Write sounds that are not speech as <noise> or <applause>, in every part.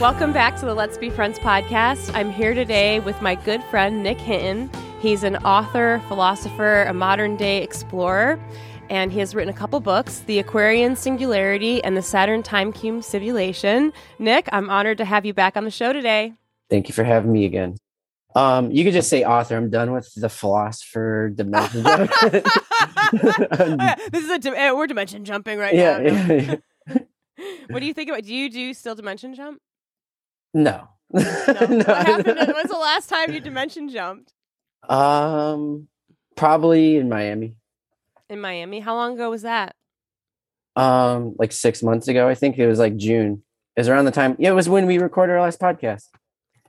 Welcome back to the Let's Be Friends podcast. I'm here today with my good friend Nick Hinton. He's an author, philosopher, a modern day explorer, and he has written a couple books The Aquarian Singularity and The Saturn Time Cube Simulation. Nick, I'm honored to have you back on the show today. Thank you for having me again. Um, you could just say author. I'm done with the philosopher dimension. <laughs> <laughs> <laughs> This is a di- eh, we're dimension jumping right yeah, now. yeah, yeah. What do you think about? Do you do still dimension jump? No. <laughs> No. No. What happened? When's the last time you dimension jumped Um, probably in Miami. in Miami? How long ago was that? Um, like six months ago. I think it was like June. It was around the time. Yeah, it was when we recorded our last podcast.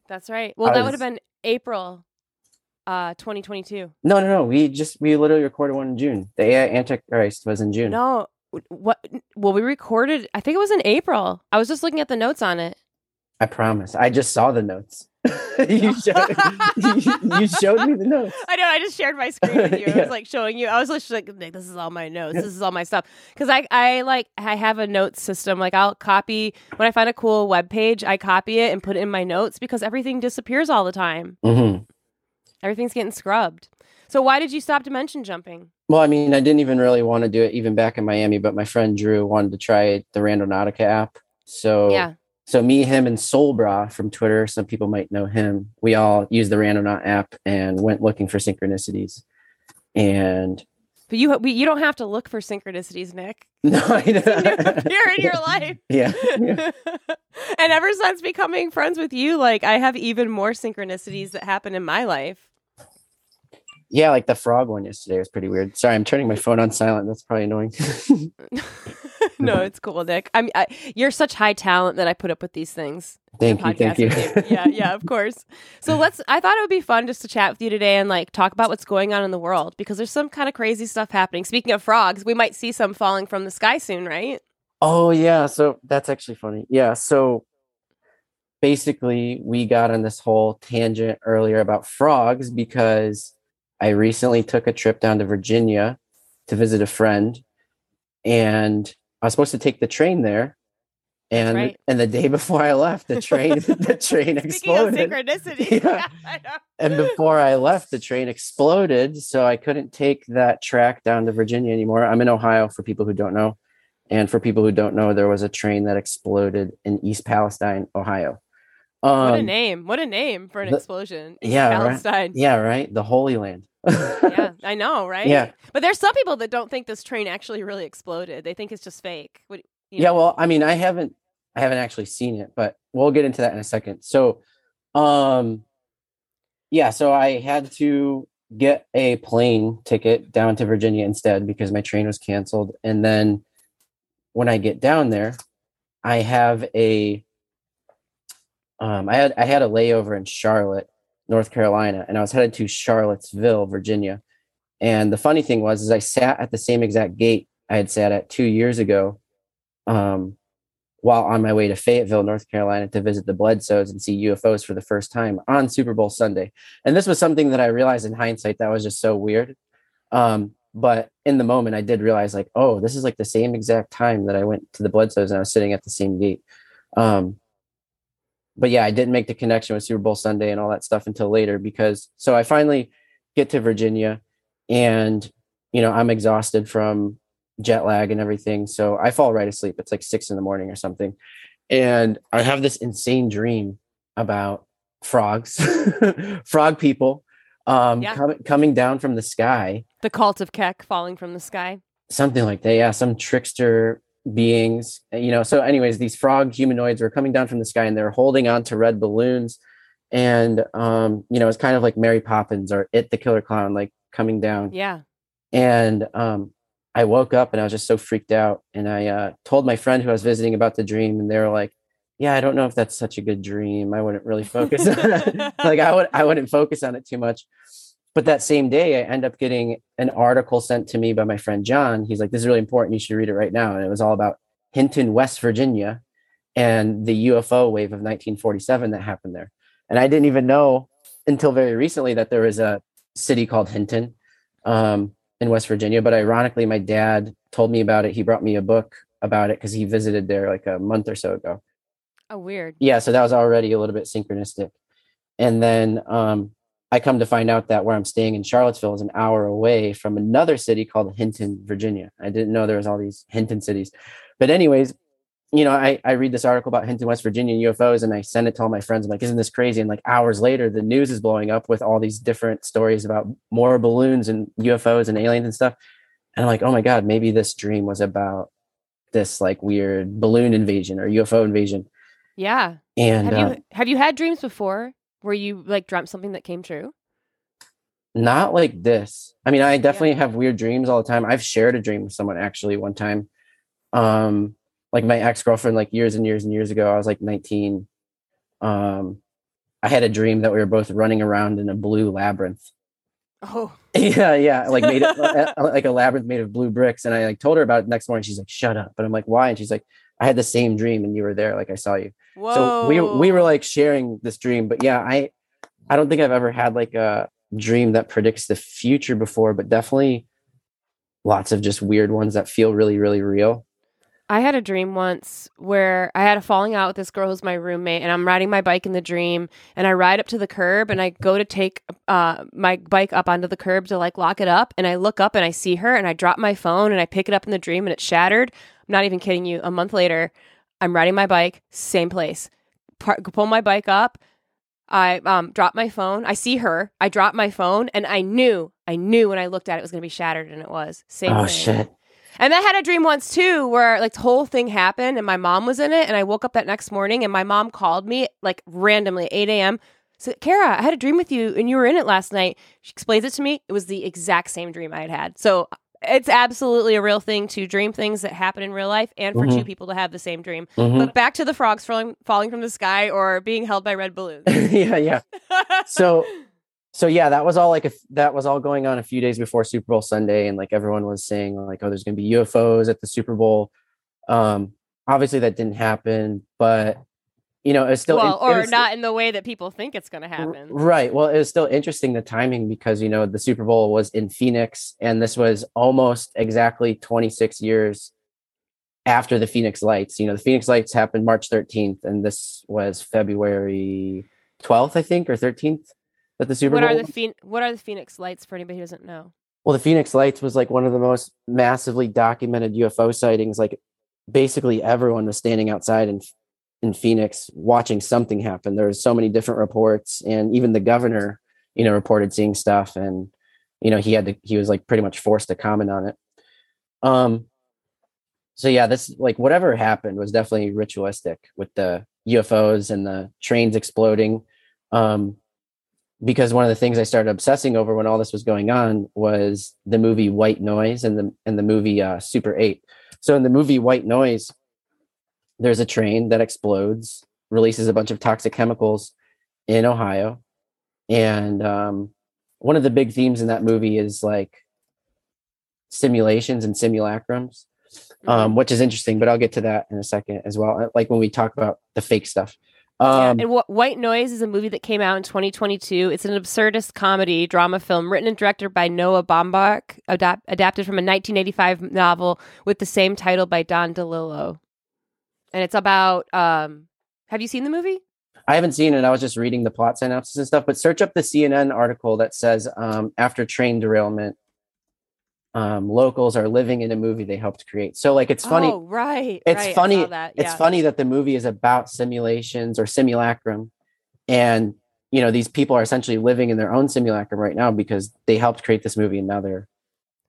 That's right. Well, I that would have been April, uh, 2022. No, no, no. We just we literally recorded one in June. The AI Antichrist was in June. No, what? Well, we recorded. I think it was in April. I was just looking at the notes on it. I promise. I just saw the notes. <laughs> you, showed, you, <laughs> you showed me the notes. I know. I just shared my screen with you. I was like showing you. I was just like, "Nick, this is all my notes. This is all my stuff. Because I, I like, I have a note system. Like, I'll copy when I find a cool web page, I copy it and put it in my notes because everything disappears all the time. hmm Everything's getting scrubbed. So why did you stop dimension jumping? Well, I mean, I didn't even really want to do it even back in Miami, but my friend Drew wanted to try the Randonautica app. So Yeah. So me, him, and Soulbra from Twitter, some people might know him. We all used the Randonaut app and went looking for synchronicities. And But you, we, you don't have to look for synchronicities, Nick. <laughs> no, I They appear <laughs> in your life. <laughs> yeah, yeah. and ever since becoming friends with you, like I have even more synchronicities that happen in my life. Yeah, like the frog one yesterday was pretty weird. Sorry, I'm turning my phone on silent. That's probably annoying. <laughs> no, it's cool, Nick. I mean, I, you're such high talent that I put up with these things. thank you, thank you. Yeah, yeah, of course. So let's. I thought it would be fun just to chat with you today and like talk about what's going on in the world because there's some kind of crazy stuff happening. Speaking of frogs, we might see some falling from the sky soon, right? Oh yeah, so that's actually funny. Yeah, so basically we got on this whole tangent earlier about frogs because I recently took a trip down to Virginia to visit a friend and I was supposed to take the train there and right. and the day before I left the train <laughs> the train exploded. synchronicity, <laughs> Yeah. <laughs> Know. and before I left the train exploded so I couldn't take that track down to Virginia anymore. I'm in Ohio for people who don't know. And for people who don't know, there was a train that exploded in East Palestine, Ohio. What a Um, name! What a name for an the- explosion. East yeah, right. Palestine. Yeah, right. The Holy Land. <laughs> yeah, I know, right? Yeah. But there's some people that don't think this train actually really exploded. They think it's just fake. What, you Yeah, know? well, I mean, I haven't I haven't actually seen it, but we'll get into that in a second. So um yeah, so I had to get a plane ticket down to Virginia instead because my train was canceled. And then when I get down there, I have a um I had I had a layover in Charlotte, North Carolina, and I was headed to Charlottesville, Virginia. And the funny thing was is I sat at the same exact gate I had sat at two years ago um, while on my way to Fayetteville, North Carolina, to visit the Bledsoes and see UFOs for the first time on Super Bowl Sunday. And this was something that I realized in hindsight that was just so weird. Um, but in the moment, I did realize, like, oh, this is like the same exact time that I went to the Bledsoes and I was sitting at the same gate. Um, but yeah, I didn't make the connection with Super Bowl Sunday and all that stuff until later because so I finally get to Virginia and you know I'm exhausted from jet lag and everything. So I fall right asleep. It's like six in the morning or something. And I have this insane dream about frogs, <laughs> frog people um, Yeah. com- coming down from the sky, the cult of Kek falling from the sky. something like that. Yeah, some trickster beings, you know. So, anyways, these frog humanoids were coming down from the sky and they're holding on to red balloons. And, um, you know, it's kind of like Mary Poppins or It the Killer Clown, like coming down. Yeah. And um, I woke up and I was just so freaked out. And I uh, told my friend who I was visiting about the dream, and they were like, "Yeah, I don't know if that's such a good dream. I wouldn't really focus. On <laughs> it <laughs> like I would, I wouldn't focus on it too much." But that same day, I end up getting an article sent to me by my friend John. He's like, "This is really important. You should read it right now." And it was all about Hinton, West Virginia, and the UFO wave of 1947 that happened there. And I didn't even know until very recently that there was a city called Hinton. Um, in West Virginia. But ironically, my dad told me about it. He brought me a book about it because he visited there like a month or so ago. Oh, weird. Yeah, so that was already a little bit synchronistic. And then um, I come to find out that where I'm staying in Charlottesville is an hour away from another city called Hinton, Virginia. I didn't know there was all these Hinton cities. But anyways, you know, I, I read this article about Hinton, West Virginia UFOs, and I send it to all my friends. I'm like, isn't this crazy? And like hours later, the news is blowing up with all these different stories about more balloons and UFOs and aliens and stuff. And I'm like, oh my God, maybe this dream was about this like weird balloon invasion or UFO invasion. Yeah. And have uh, have you had dreams before where you like dreamt something that came true? not like this. I mean, I definitely have weird dreams all the time. I've shared a dream with someone actually one time. Um, like my ex-girlfriend, like years and years and years ago, I was like 19. Um, I had a dream that we were both running around in a blue labyrinth. Oh, <laughs> Yeah, yeah, like made it uh, like a labyrinth made of blue bricks. And I like told her about it next morning. She's like, "Shut up!" But I'm like, "Why?" And she's like, "I had the same dream, and you were there. Like I saw you." whoa. So we we were like sharing this dream. But yeah, I I don't think I've ever had like a dream that predicts the future before, but definitely lots of just weird ones that feel really really real. I had a dream once where I had a falling out with this girl who's my roommate, and I'm riding my bike in the dream, and I ride up to the curb, and I go to take uh, my bike up onto the curb to like lock it up, and I look up and I see her, and I drop my phone, and I pick it up in the dream, and it's shattered. I'm not even kidding you. A month later, I'm riding my bike, same place. Par- pull my bike up. I um, drop my phone. I see her. I drop my phone, and I knew, I knew when I looked at it, it was going to be shattered, and it was. Same oh thing. shit! And I had a dream once too where like the whole thing happened and my mom was in it. And I woke up that next morning and my mom called me like randomly at 8 a.m. Said, Kara, I had a dream with you and you were in it last night. She explains it to me. It was the exact same dream I had had. So it's absolutely a real thing to dream things that happen in real life and for Mhm. two people to have the same dream. Mhm. But back to the frogs falling, falling from the sky or being held by red balloons. <laughs> yeah, yeah. <laughs> So so yeah, that was all like a, that was all going on a few days before Super Bowl Sunday, and like everyone was saying like, oh, there's going to be UFOs at the Super Bowl. Um, obviously that didn't happen, but you know, it's still well, it- it or was- not in the way that people think it's going to R- happen. Right. Well, it was still interesting the timing because you know the Super Bowl was in Phoenix, and this was almost exactly 26 years after the Phoenix Lights. You know, the Phoenix Lights happened March 13th, and this was February 12th, I think, or 13th that the Super What Bowl. are the. Phoen- What are the Phoenix Lights for anybody who doesn't know? Well, the Phoenix Lights was like one of the most massively documented UFO sightings. Like basically everyone was standing outside in in Phoenix watching something happen. There was so many different reports, and even the governor, you know, reported seeing stuff, and you know he had to he was like pretty much forced to comment on it. Um. So yeah, this like whatever happened was definitely ritualistic with the UFOs and the trains exploding. Um, because one of the things I started obsessing over when all this was going on was the movie White Noise and the and the movie uh, Super Eight. So in the movie White Noise, there's a train that explodes, releases a bunch of toxic chemicals in Ohio, and um, one of the big themes in that movie is like simulations and simulacrums, um, which is interesting. But I'll get to that in a second as well. Like when we talk about the fake stuff. Yeah, Um, and Wh- White Noise is a movie that came out in 2022. It's an absurdist comedy drama film written and directed by Noah Baumbach, adap- adapted from a 1985 novel with the same title by Don DeLillo. And it's about. Um, have you seen the movie? I haven't seen it. I was just reading the plot synopsis and stuff. But search up the CNN article that says um, after train derailment, um, locals are living in a movie they helped create. So like it's funny. Oh, right. it's right, funny. that. It's funny that the movie is about simulations or simulacrum, and you know these people are essentially living in their own simulacrum right now because they helped create this movie, and now they're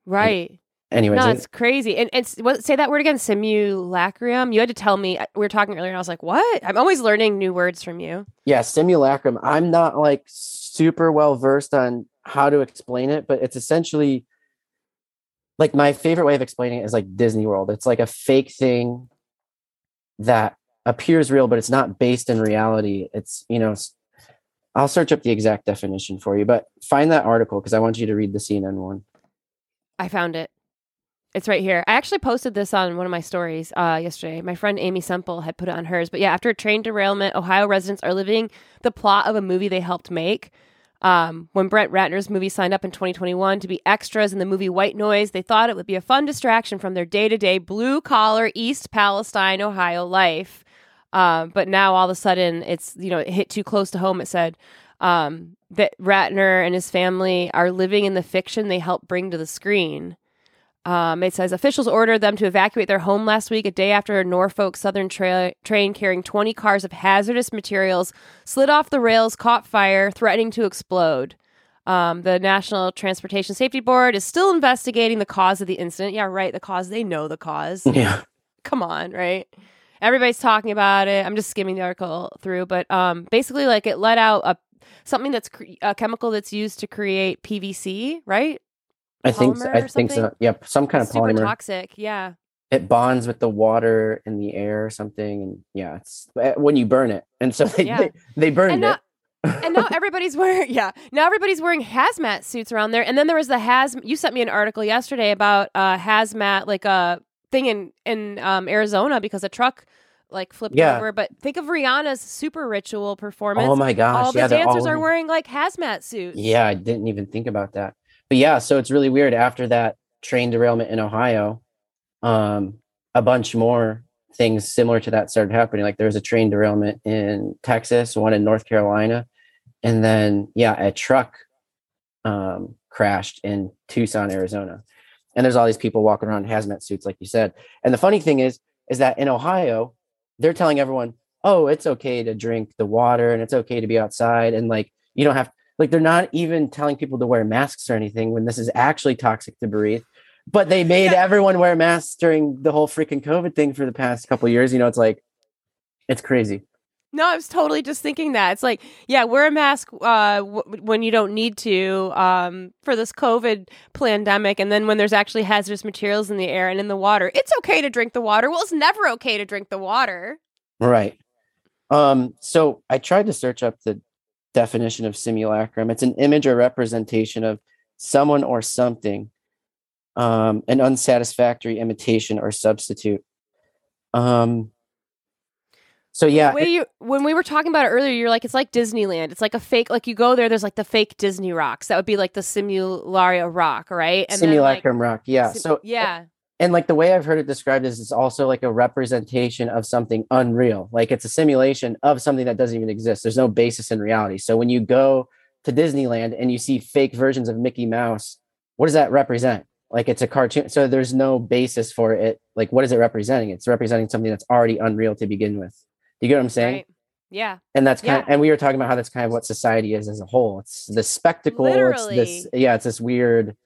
Right. anyways. No, it- it's crazy. And it's what say that word again, simulacrum. You had to tell me. uh, We were talking earlier, and I was like, "What?" I'm always learning new words from you. yeah, simulacrum. I'm not like super well versed on how to explain it, but it's essentially like my favorite way of explaining it is like Disney World. It's like a fake thing that appears real, but it's not based in reality. It's, you know, I'll search up the exact definition for you, but find that article because I want you to read the CNN one. I found it. It's right here. I actually posted this on one of my stories uh, yesterday. My friend Amy Semple had put it on hers. But yeah, after a train derailment, Ohio residents are living the plot of a movie they helped make. Um, when Brent Ratner's movie signed up in 2021 to be extras in the movie White Noise, they thought it would be a fun distraction from their day to day blue collar East Palestine, Ohio life. Um, but now all of a sudden it's you know it hit too close to home. It said um, that Ratner and his family are living in the fiction they helped bring to the screen. Um, it says officials ordered them to evacuate their home last week, a day after a Norfolk Southern tra- train carrying 20 cars of hazardous materials slid off the rails, caught fire, threatening to explode. Um, the National Transportation Safety Board is still investigating the cause of the incident. Yeah, right. The cause. They know the cause. Yeah. Come on, right? Everybody's talking about it. I'm just skimming the article through, but um, basically, like it let out a something that's cre- a chemical that's used to create PVC, right? I think so. I think so. Yep, some kind It's of polymer. toxic. Yeah. It bonds with the water in the air or something, and yeah, it's eh, when you burn it, and so <laughs> they Yeah. they, they burned And it. and now everybody's wearing yeah now everybody's wearing hazmat suits around there and then there was the haz you sent me an article yesterday about uh hazmat like a thing in in um arizona because a truck like flipped Yeah. over but think of rihanna's super ritual performance oh my gosh! all the yeah, dancers all are wearing like hazmat suits Yeah, I didn't even think about that. But yeah, so it's really weird. After that train derailment in Ohio, um, a bunch more things similar to that started happening. Like there was a train derailment in Texas, one in North Carolina, and then yeah, a truck um, crashed in Tucson, Arizona. And there's all these people walking around in hazmat suits, like you said. And the funny thing is, is that in Ohio, they're telling everyone, "Oh, it's okay to drink the water, and it's okay to be outside, and like you don't have like they're not even telling people to wear masks or anything when this is actually toxic to breathe." But they made Yeah. everyone wear masks during the whole freaking COVID thing for the past couple years. You know, it's like it's crazy. no i was totally just thinking that it's like yeah wear a mask uh w- when you don't need to um for this covid pandemic and then when there's actually hazardous materials in the air and in the water it's okay to drink the water well it's never okay to drink the water Right. Um, so I tried to search up the definition of simulacrum. It's an image or representation of someone or something, um, an unsatisfactory imitation or substitute. Um, so yeah, way you when we were talking about it earlier, you're like it's like Disneyland. It's like a fake. Like you go there, there's like the fake Disney rocks. That would be like the Simularia rock, right? and then, like, simulacrum rock. Yeah. sim- So yeah, and like the way I've heard it described is it's also like a representation of something unreal. Like it's a simulation of something that doesn't even exist. There's no basis in reality. So when you go to Disneyland and you see fake versions of Mickey Mouse, what does that represent? Like it's a cartoon. So there's no basis for it. Like what is it representing? It's representing something that's already unreal to begin with. You get what I'm saying? right. Yeah, And that's kind of, and we were talking about how that's kind of what society is as a whole. It's the spectacle. It's this, Literally. yeah, it's this weird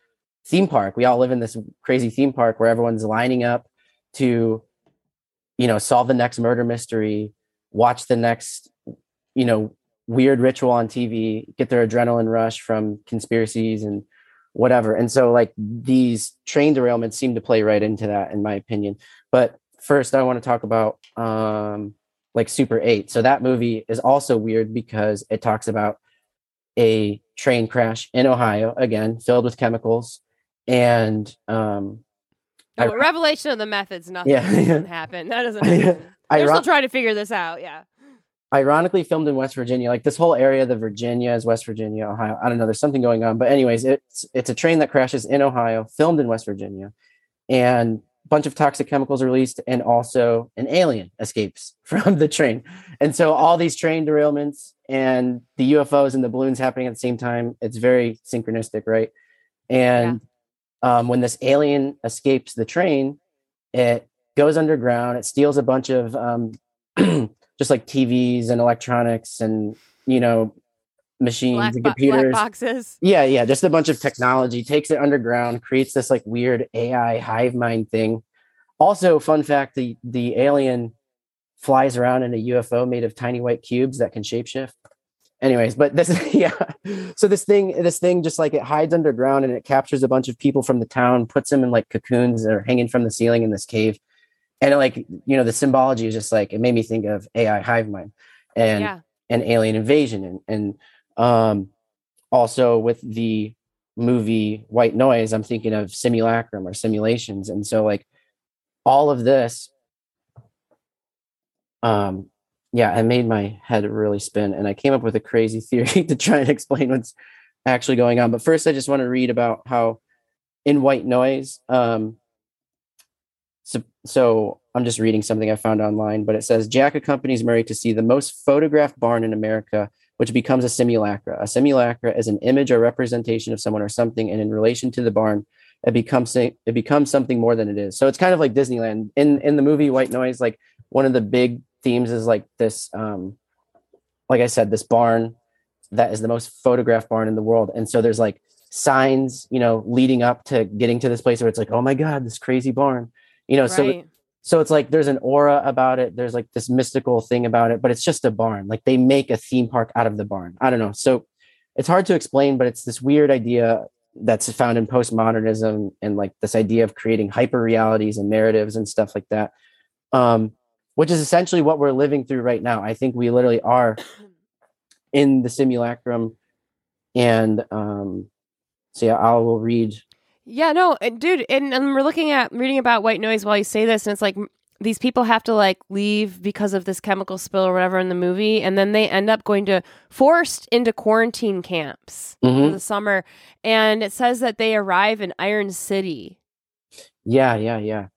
theme park. We all live in this crazy theme park where everyone's lining up to, you know, solve the next murder mystery, watch the next, you know, weird ritual on TV, get their adrenaline rush from conspiracies and whatever. And so, like, these train derailments seem to play right into that, in my opinion. But first, I want to talk about, um, like Super 8. So that movie is also weird because it talks about a train crash in Ohio, again, filled with chemicals. And um No, a revelation of the methods. Nothing Yeah. doesn't <laughs> happen. That doesn't. Happen. They're iron- still trying to figure this out. Yeah. ironically filmed in West Virginia. Like this whole area, the Virginia is West Virginia, Ohio. I don't know. There's something going on. But anyways, it's it's a train that crashes in Ohio, filmed in West Virginia, and a bunch of toxic chemicals are released, and also an alien escapes <laughs> from the train. And so all these train derailments and the UFOs and the balloons happening at the same time. It's very synchronistic, right? And um, when this alien escapes the train, it goes underground. It steals a bunch of um, <clears throat> just like TVs and electronics and you know machines Black, and bo- computers. boxes. Yeah, yeah, just a bunch of technology. Takes it underground, creates this like weird AI hive mind thing. Also, fun fact: the the alien flies around in a UFO made of tiny white cubes that can shapeshift. Anyways, but this <laughs> yeah. So this thing, this thing just like it hides underground and it captures a bunch of people from the town, puts them in like cocoons that are hanging from the ceiling in this cave. And it, like, you know, the symbology is just like it made me think of AI hive mind and yeah. and alien invasion and and um also with the movie white noise i'm thinking of simulacrum or simulations and so like all of this um yeah it made my head really spin and i came up with a crazy theory <laughs> to try and explain what's actually going on but first i just want to read about how in white noise um so, so I'm just reading something I found online, but it says Jack accompanies Murray to see the most photographed barn in America, which becomes a simulacra. A simulacra is an image or representation of someone or something, and in relation to the barn, it becomes it becomes something more than it is. So it's kind of like Disneyland. In in the movie White Noise, like one of the big themes is like this um like I said, this barn that is the most photographed barn in the world. And so there's like signs, you know, leading up to getting to this place where it's like, oh my God, this crazy barn. You know, right. so so it's like there's an aura about it. There's like this mystical thing about it, but it's just a barn. Like they make a theme park out of the barn. I don't know. So it's hard to explain, but it's this weird idea that's found in postmodernism and like this idea of creating hyper realities and narratives and stuff like that. Um, which is essentially what we're living through right now. I think we literally are in the simulacrum. And um, so yeah, I will read yeah, no, dude, and, and we're looking at reading about white noise while you say this, and it's like these people have to like leave because of this chemical spill or whatever in the movie, and then they end up going to forced into quarantine camps mm-hmm. for the summer, and it says that they arrive in Iron City. Yeah, yeah, yeah.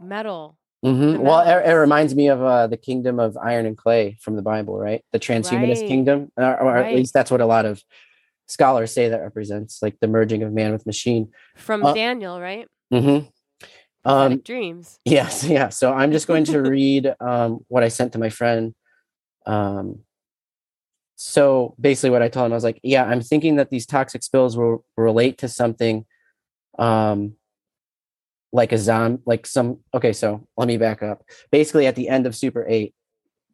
Metal. Mm-hmm. Well, it, it, reminds me of uh, the kingdom of iron and clay from the Bible, right? The transhumanist right. kingdom, or, or right. at least that's what a lot of scholars say that represents like the merging of man with machine from uh, Daniel, right? Mm-hmm. Um, dreams. Yes, <laughs> yeah. So I'm just going to <laughs> read um, what I sent to my friend. Um, so basically, what I told him, I was like, "Yeah, I'm thinking that these toxic spills will relate to something, um, like a zombie, like some." Okay, so let me back up. Basically, at the end of Super Eight,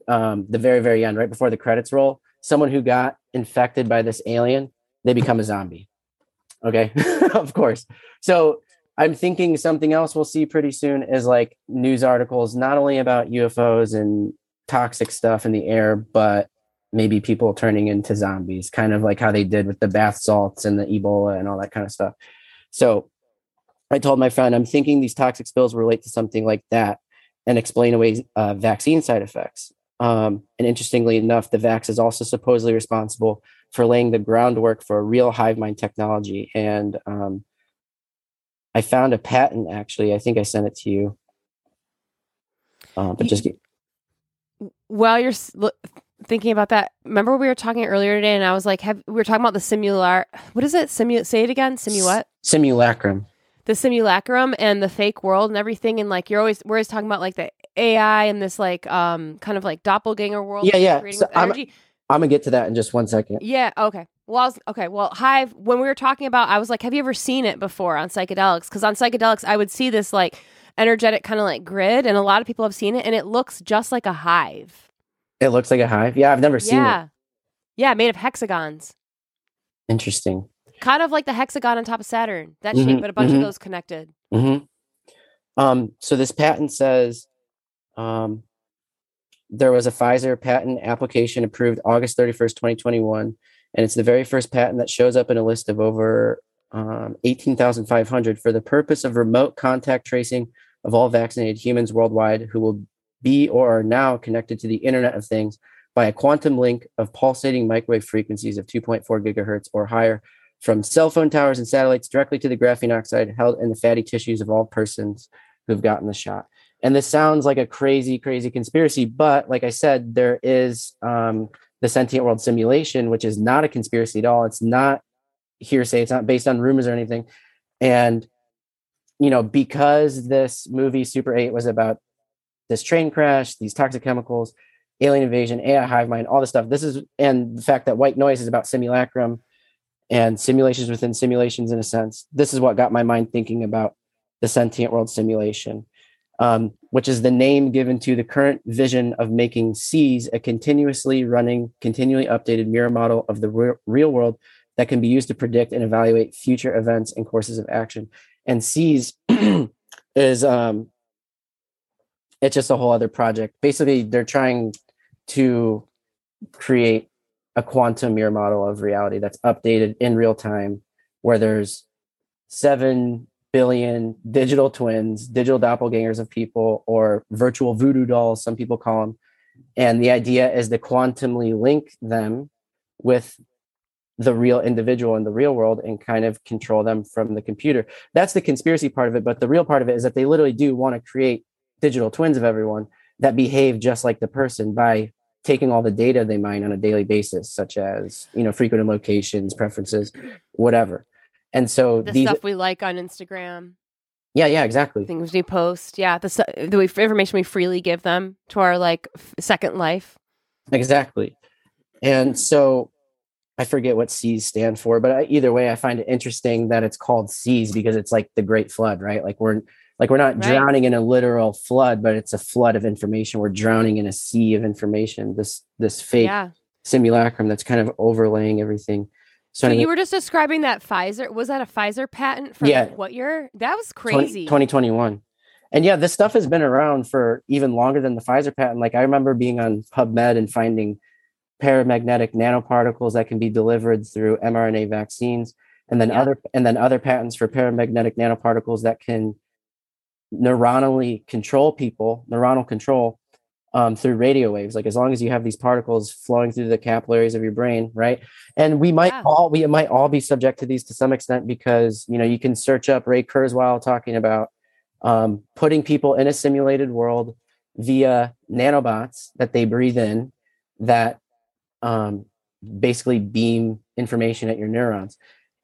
um, the very very end, right before the credits roll, someone who got infected by this alien they become a zombie. Okay, <laughs> of course. So I'm thinking something else we'll see pretty soon is like news articles, not only about UFOs and toxic stuff in the air, but maybe people turning into zombies, kind of like how they did with the bath salts and the Ebola and all that kind of stuff. So I told my friend, I'm thinking these toxic spills relate to something like that and explain away uh, vaccine side effects. Um, and interestingly enough, the vax is also supposedly responsible for laying the groundwork for a real hive mind technology. And um, I found a patent actually. I think I sent it to you. Uh, but just get... while you're thinking about that, remember we were talking earlier today, and I was like, have, we were talking about the simular. What is it? Simu. Say it again. Simu what? Simulacrum. The simulacrum and the fake world and everything, and like you're always we're always talking about like the AI and this like um kind of like doppelganger world. Yeah, yeah. So I'm, I'm gonna get to that in just one second. Yeah. Okay. Well, I was okay. Well, Hive. When we were talking about, I was like, "Have you ever seen it before on psychedelics?" Because on psychedelics, I would see this like energetic kind of like grid, and a lot of people have seen it, and it looks just like a hive. It looks like a hive. Yeah, I've never seen yeah. it. Yeah, made of hexagons. Interesting. Kind of like the hexagon on top of Saturn. That mm-hmm, shape, but a bunch mm-hmm. of those connected. Mm-hmm. Um. So this patent says, um, there was a Pfizer patent application approved August 31st, 2021. And it's the very first patent that shows up in a list of over um, 18,500 for the purpose of remote contact tracing of all vaccinated humans worldwide who will be or are now connected to the Internet of Things by a quantum link of pulsating microwave frequencies of 2.4 gigahertz or higher from cell phone towers and satellites directly to the graphene oxide held in the fatty tissues of all persons who've gotten the shot. And this sounds like a crazy crazy conspiracy but like i said there is um, the sentient world simulation which is not a conspiracy at all. It's not hearsay. It's not based on rumors or anything. And you know because this movie super 8 was about this train crash these toxic chemicals alien invasion ai hive mind all this stuff this is and the fact that white noise is about simulacrum and simulations within simulations in a sense this is what got my mind thinking about the sentient world simulation um, which is the name given to the current vision of making SEAS a continuously running, continually updated mirror model of the re- real world that can be used to predict and evaluate future events and courses of action. And SEAS <clears throat> is um, it's just a whole other project. Basically, they're trying to create a quantum mirror model of reality that's updated in real time, where there's seven billion digital twins, digital doppelgangers of people, or virtual voodoo dolls, some people call them. And the idea is to quantumly link them with the real individual in the real world and kind of control them from the computer. That's the conspiracy part of it. But the real part of it is that they literally do want to create digital twins of everyone that behave just like the person by taking all the data they mine on a daily basis, such as you know frequent locations, preferences, whatever. And so The these, stuff we like on Instagram, yeah, yeah, exactly. things we post. Yeah, the, the information we freely give them to our like second life. Exactly. And hmm. so I forget what SEAS stand for, but I, either way, I find it interesting that it's called SEAS because it's like the great flood, right? Like we're like we're not Right. drowning in a literal flood, but it's a flood of information. We're drowning in a sea of information. This this fake Yeah. simulacrum that's kind of overlaying everything. So I mean, you were just describing that Pfizer. Was that a Pfizer patent from Yeah. what year? That was 20 crazy. 2021. And yeah, this stuff has been around for even longer than the Pfizer patent. Like I remember being on PubMed and finding paramagnetic nanoparticles that can be delivered through mRNA vaccines, and then Yeah. other and then other patents for paramagnetic nanoparticles that can neuronally control people, neuronal control um, through radio waves. Like as long as you have these particles flowing through the capillaries of your brain, right? And we might all we might all be subject to these to some extent because you know you can search up Ray Kurzweil talking about um, putting people in a simulated world via nanobots that they breathe in that um, basically beam information at your neurons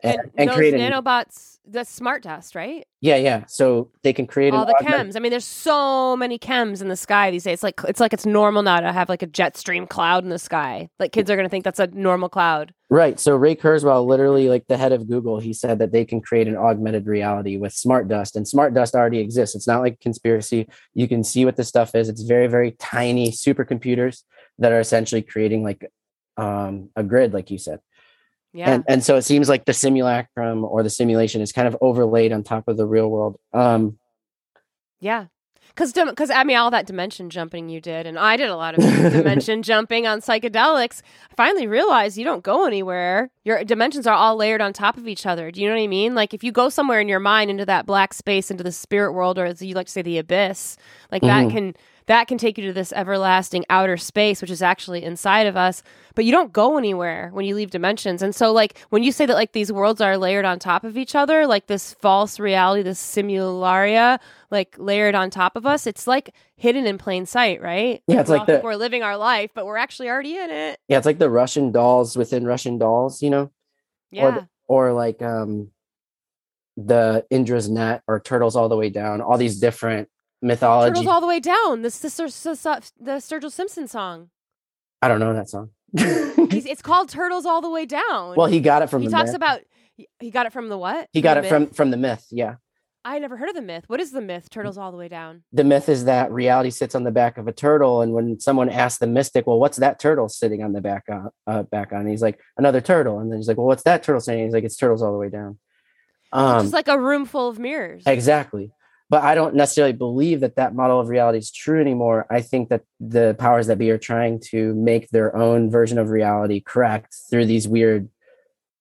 and, and, and those create an, nanobots, the smart dust, right? yeah yeah so they can create All the augment- chems. I mean, there's so many chems in the sky these days. It's like it's like it's normal now to have like a jet stream cloud in the sky. Like kids are gonna think that's a normal cloud. Right. So Ray Kurzweil, literally like the head of Google, he said that they can create an augmented reality with smart dust, and smart dust already exists. It's not like a conspiracy. You can see what this stuff is. It's very, very tiny supercomputers that are essentially creating like um, a grid, like you said. Yeah. And and so it seems like the simulacrum or the simulation is kind of overlaid on top of the real world. Um, Yeah. Because, because I mean, all that dimension jumping you did, and I did a lot of <laughs> dimension jumping on psychedelics. I finally realized you don't go anywhere. Your dimensions are all layered on top of each other. Do you know what I mean? Like if you go somewhere in your mind into that black space, into the spirit world, or as you like to say, the abyss, like that Mhm. can that can take you to this everlasting outer space, which is actually inside of us. But you don't go anywhere when you leave dimensions. And so, like when you say that, like these worlds are layered on top of each other, like this false reality, this simularia, like layered on top of us, it's like hidden in plain sight, right? Yeah, it's we like the- we're living our life, but we're actually already in it. yeah, it's like the Russian dolls within Russian dolls, you know, Yeah. or the- or like um, the Indra's net or turtles all the way down. All these different mythology. Turtles all the way down. This the, Sir- the Sturgill Simpson song. I don't know that song. <laughs> He's, it's called Turtles All the Way Down. well, he got it from he the talks myth. about he- got it from the what? he got it myth? from from the myth. Yeah, I never heard of the myth. What is the myth? Turtles all the way down. the myth is that reality sits on the back of a turtle, and when someone asks the mystic, "Well, what's that turtle sitting on the back on?" Uh, back on, he's like, "Another turtle," and then he's like, "Well, what's that turtle saying?" He's like, "It's turtles all the way down." Um, Just like a room full of mirrors. Exactly. But I don't necessarily believe that that model of reality is true anymore. I think that the powers that be are trying to make their own version of reality correct through these weird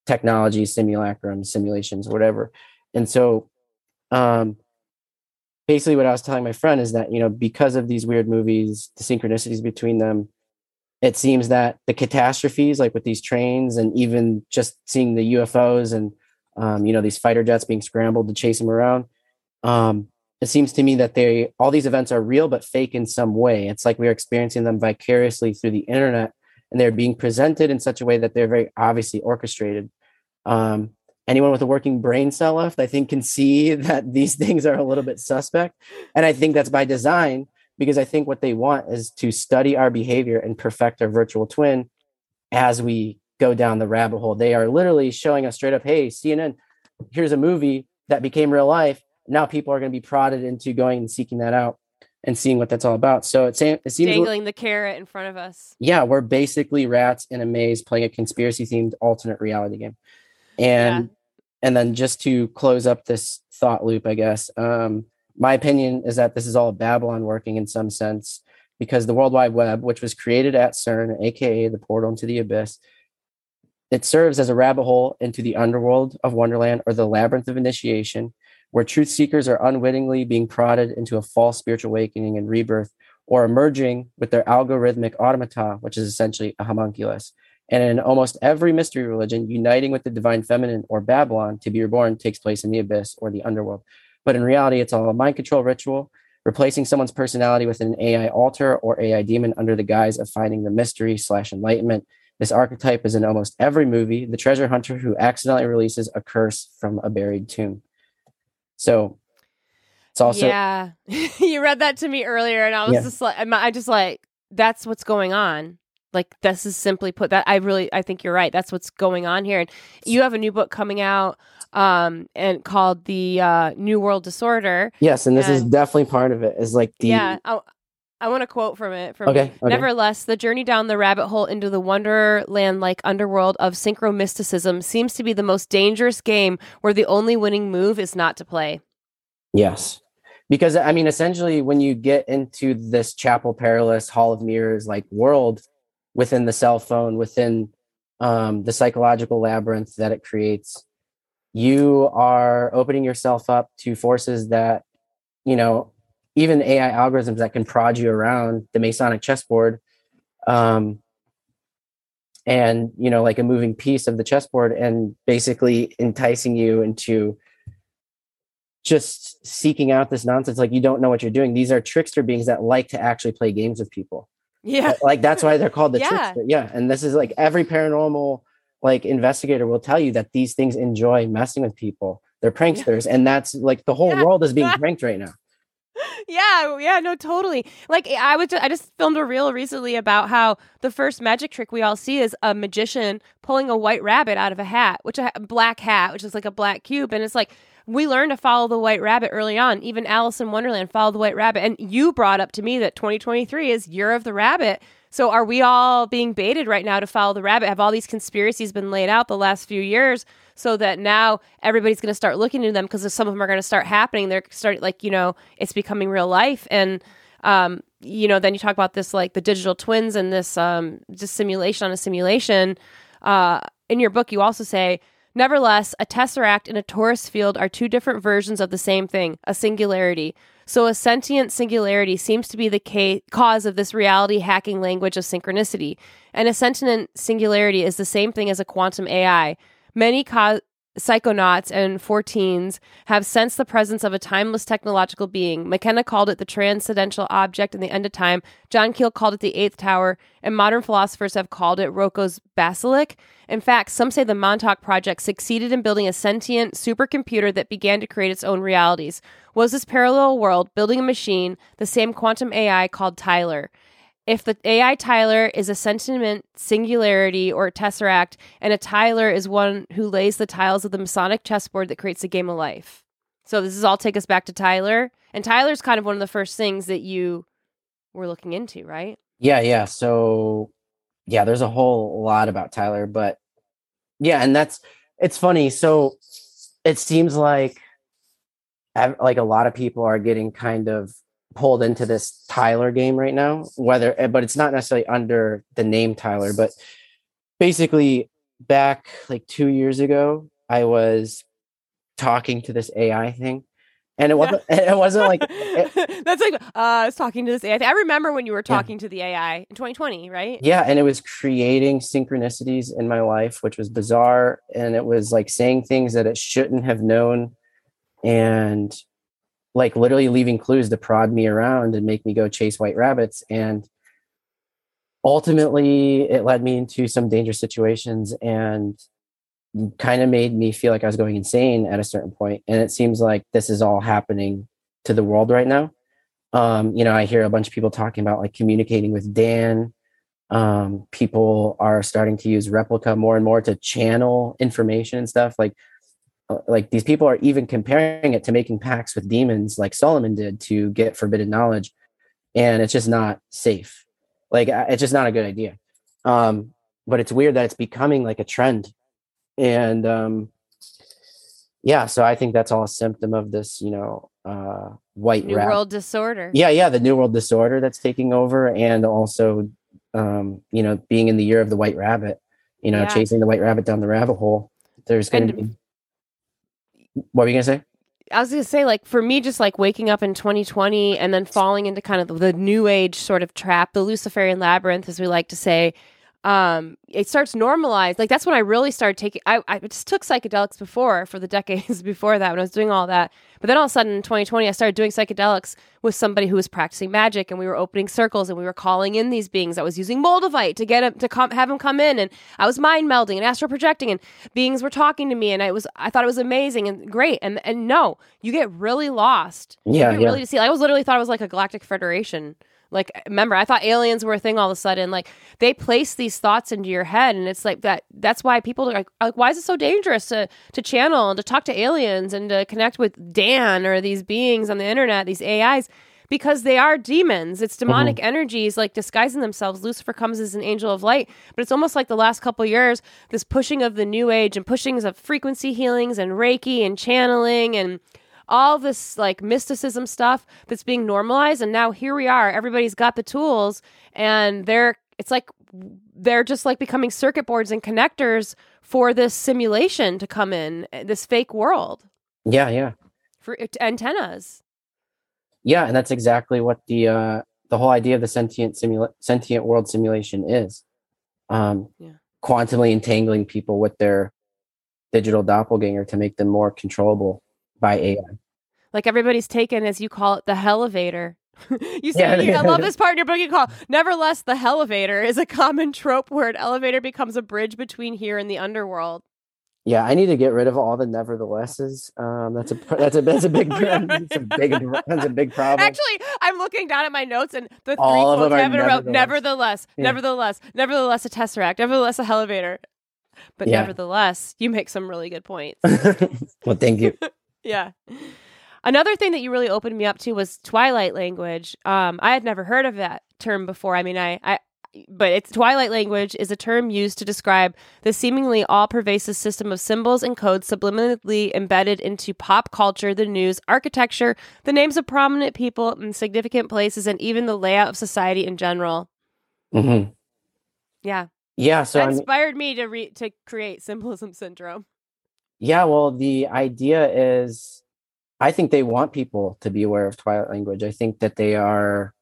technologies, simulacrums, simulations, whatever. And so, um, basically, what I was telling my friend is that, you know, because of these weird movies, the synchronicities between them, it seems that the catastrophes, like with these trains and even just seeing the UFOs and um, you know these fighter jets being scrambled to chase them around um, it seems to me that they all these events are real but fake in some way it's like we're experiencing them vicariously through the internet and they're being presented in such a way that they're very obviously orchestrated um, anyone with a working brain cell left i think can see <laughs> that these things are a little bit suspect and i think that's by design because i think what they want is to study our behavior and perfect our virtual twin as we go down the rabbit hole. They are literally showing us straight up, hey, CNN, here's a movie that became real life. Now people are going to be prodded into going and seeking that out and seeing what that's all about. So it, it seems, Dangling the carrot in front of us. yeah, we're basically rats in a maze playing a conspiracy themed alternate reality game. And and then just to close up this thought loop, I guess, um, my opinion is that this is all Babylon working in some sense because the World Wide Web, which was created at CERN, aka the portal into the abyss, it serves as a rabbit hole into the underworld of Wonderland or the labyrinth of initiation, where truth seekers are unwittingly being prodded into a false spiritual awakening and rebirth, or emerging with their algorithmic automata, which is essentially a homunculus. And in almost every mystery religion, uniting with the divine feminine or Babylon to be reborn takes place in the abyss or the underworld. But in reality, it's all a mind control ritual replacing someone's personality with an AI alter or AI demon under the guise of finding the mystery slash enlightenment. This archetype is in almost every movie. The treasure hunter who accidentally releases a curse from a buried tomb. So it's also yeah. <laughs> you read that to me earlier, and I was Yeah. just like, I just like that's what's going on. Like this is simply put that I really I think you're right. That's what's going on here. And you have a new book coming out um and called the uh New World Disorder. yes, and this is definitely part of it. Is like the yeah. I, I want to quote from it. From Okay, okay. Nevertheless, the journey down the rabbit hole into the wonderland like underworld of synchro mysticism seems to be the most dangerous game where the only winning move is not to play. Yes. Because I mean, essentially, when you get into this chapel perilous hall of mirrors like world within the cell phone, within um, the psychological labyrinth that it creates, you are opening yourself up to forces that, you know, even AI algorithms that can prod you around the Masonic chessboard. Um, and you know, like a moving piece of the chessboard, and basically enticing you into just seeking out this nonsense like you don't know what you're doing these are trickster beings that like to actually play games with people Yeah. like that's why they're called the <laughs> Yeah. trickster yeah and this is like every paranormal like investigator will tell you that these things enjoy messing with people they're pranksters and that's like the whole Yeah. world is being <laughs> pranked right now <laughs> Yeah, yeah, no, totally. Like eh, I would, I just filmed a reel recently about how the first magic trick we all see is a magician pulling a white rabbit out of a hat, which a black hat, which is like a black cube, and it's like we learned to follow the white rabbit early on. Even Alice in Wonderland followed the white rabbit, and you brought up to me that 2023 is year of the rabbit. So are we all being baited right now to follow the rabbit? Have all these conspiracies been laid out the last few years so that now everybody's going to start looking into them because some of them are going to start happening. They're starting like you know it's becoming real life and um you know then you talk about this like the digital twins and this um just simulation on a simulation. Uh, in your book, you also say. Nevertheless, a tesseract and a torus field are two different versions of the same thing, a singularity. So, a sentient singularity seems to be the ca- cause of this reality hacking language of synchronicity. And a sentient singularity is the same thing as a quantum AI. Many co- psychonauts and Forteans have sensed the presence of a timeless technological being. McKenna called it the transcendental object in the end of time. John Keel called it the eighth tower, and modern philosophers have called it Roko's basilisk. In fact, some say the Montauk Project succeeded in building a sentient supercomputer that began to create its own realities. Was this parallel world building a machine, the same quantum AI called Tyler? If the AI Tyler is a sentient singularity or tesseract, and a Tyler is one who lays the tiles of the Masonic chessboard that creates a game of life. So this is all take us back to Tyler, and Tyler's kind of one of the first things that you were looking into, right? yeah yeah so yeah there's a whole lot about tyler but yeah and that's it's funny so it seems like like a lot of people are getting kind of pulled into this tyler game right now whether eh, but it's not necessarily under the name tyler but basically back like two years ago i was talking to this ai thing and it wasn't <laughs> it wasn't like it- <laughs> That's like uh, I was talking to this AI. I remember when you were talking to the AI in 2020, right? Yeah, and it was creating synchronicities in my life, which was bizarre. And it was like saying things that it shouldn't have known and like literally leaving clues to prod me around and make me go chase white rabbits. And ultimately, it led me into some dangerous situations and kind of made me feel like I was going insane at a certain point. And it seems like this is all happening to the world right now. Um, you know, I hear a bunch of people talking about like communicating with Dan. Um, people are starting to use Replika more and more to channel information and stuff. Like, like these people are even comparing it to making pacts with demons, like Solomon did to get forbidden knowledge, and it's just not safe. Like, it's just not a good idea. Um, but it's weird that it's becoming like a trend, and um, yeah. So I think that's all a symptom of this, you know, uh, white New rat World Disorder. yeah yeah the new world disorder that's taking over and also um you know being in the year of the white rabbit you know Yeah. chasing the white rabbit down the rabbit hole there's gonna be what were you gonna say I was gonna say, like for me, just like waking up in 2020 and then falling into kind of the new age sort of trap, the Luciferian labyrinth, as we like to say. Um, it starts normalized. Like that's when I really started taking. I, I just took psychedelics before for the <laughs> decades before that when I was doing all that. But then all of a sudden in 2020, I started doing psychedelics with somebody who was practicing magic, and we were opening circles, and we were calling in these beings. I was using Moldavite to get him to come, have them come in, and I was mind melding and astral projecting, and beings were talking to me, and I was I thought it was amazing and great. And and no, you get really lost. Yeah, you yeah. really to see. I was literally thought it was like a galactic federation. Like, remember, I thought aliens were a thing all of a sudden. Like, they place these thoughts into your head, and it's like that. That's why people are like, like, why is it so dangerous to to channel and to talk to aliens and to connect with Dan or these beings on the internet, these AIs? Because they are demons. It's mm-hmm. demonic energies like disguising themselves. Lucifer comes as an angel of light, but it's almost like the last couple years, this pushing of the new age and pushings of frequency healings and Reiki and channeling and all this like mysticism stuff that's being normalized and now here we are everybody's got the tools and they're it's like they're just like becoming circuit boards and connectors for this simulation to come in this fake world Yeah, yeah. for antennas Yeah, and that's exactly what the uh the whole idea of the sentient simula- sentient world simulation is. Um Yeah. quantumly entangling people with their digital doppelganger to make them more controllable by AI. like everybody's taken as you call it the elevator <laughs> you say Yeah. i love this part in your book you call nevertheless the elevator is a common trope where an elevator becomes a bridge between here and the underworld Yeah, I need to get rid of all the neverthelesses. Um that's a that's a that's a big <laughs> <laughs> that's a big that's a big problem. Actually, I'm looking down at my notes and the three All of quotes them I are have in a row. Nevertheless. Yeah. nevertheless, nevertheless, a tesseract, nevertheless, a elevator. But Yeah. nevertheless, you make some really good points. well, thank you. Yeah. Another thing that you really opened me up to was twilight language. Um, I had never heard of that term before. I mean, I, I, but it's twilight language is a term used to describe the seemingly all-pervasive system of symbols and codes subliminally embedded into pop culture, the news, architecture, the names of prominent people in significant places, and even the layout of society in general. hmm Yeah, Yeah, so that inspired me to re- to create <laughs> symbolism syndrome. Yeah, well, the idea is I think they want people to be aware of Twilight language. I think that they are,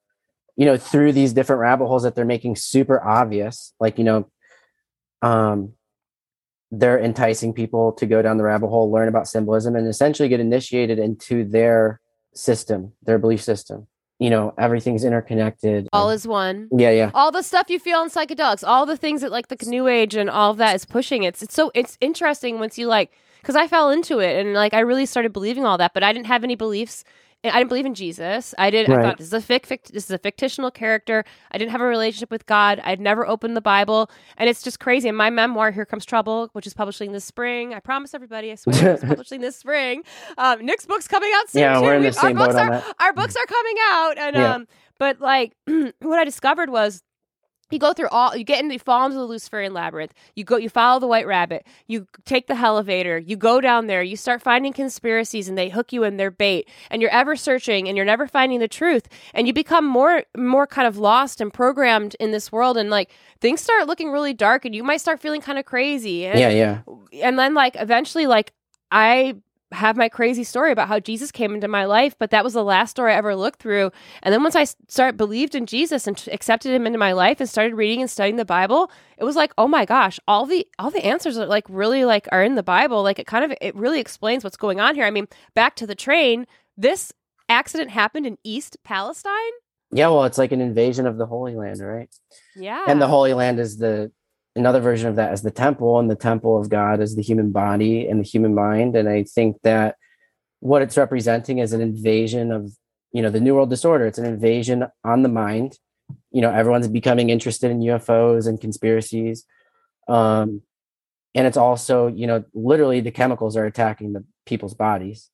you know, through these different rabbit holes that they're making super obvious, like, you know, um, they're enticing people to go down the rabbit hole, learn about symbolism, and essentially get initiated into their system, their belief system. You know, everything's interconnected. All is one. yeah, yeah. all the stuff you feel in psychedelics, all the things that like the new age and all of that is pushing. It's it's so it's interesting once you like because I fell into it and like I really started believing all that, but I didn't have any beliefs. I didn't believe in Jesus. I did. I thought this is a fic, fic, this is a fictional character. I didn't have a relationship with God. I'd never opened the Bible, and it's just crazy. In my memoir, "Here Comes Trouble," which is publishing this spring, I promise everybody, I swear, it's <laughs> publishing this spring. Um, Nick's book's coming out soon. Yeah, too. we're in the We've- same our boat books on are that. our books are coming out, and Yeah. um, but like <clears throat> what I discovered was you go through all you get into you fall into the luciferian labyrinth. You go you follow the white rabbit. You take the elevator. You go down there. You start finding conspiracies and they hook you in their bait. And you're ever searching and you're never finding the truth. And you become more more kind of lost and programmed in this world. And like things start looking really dark and you might start feeling kind of crazy. And Yeah, yeah. and then like eventually like i have my crazy story about how jesus came into my life but that was the last story i ever looked through. And then once i started believed in jesus and t- accepted him into my life and started reading and studying the bible it was like oh my gosh all the all the answers are like really like are in the bible. Like it kind of it really explains what's going on here. I mean back to the train this accident happened in east palestine? Yeah, well, it's like an invasion of the Holy Land, right? yeah. And the holy land is the another version of that is the temple and the temple of god is the human body and the human mind and i think that what it's representing is an invasion of you know the new world disorder it's an invasion on the mind you know everyone's becoming interested in ufos and conspiracies um and it's also you know literally the chemicals are attacking the people's bodies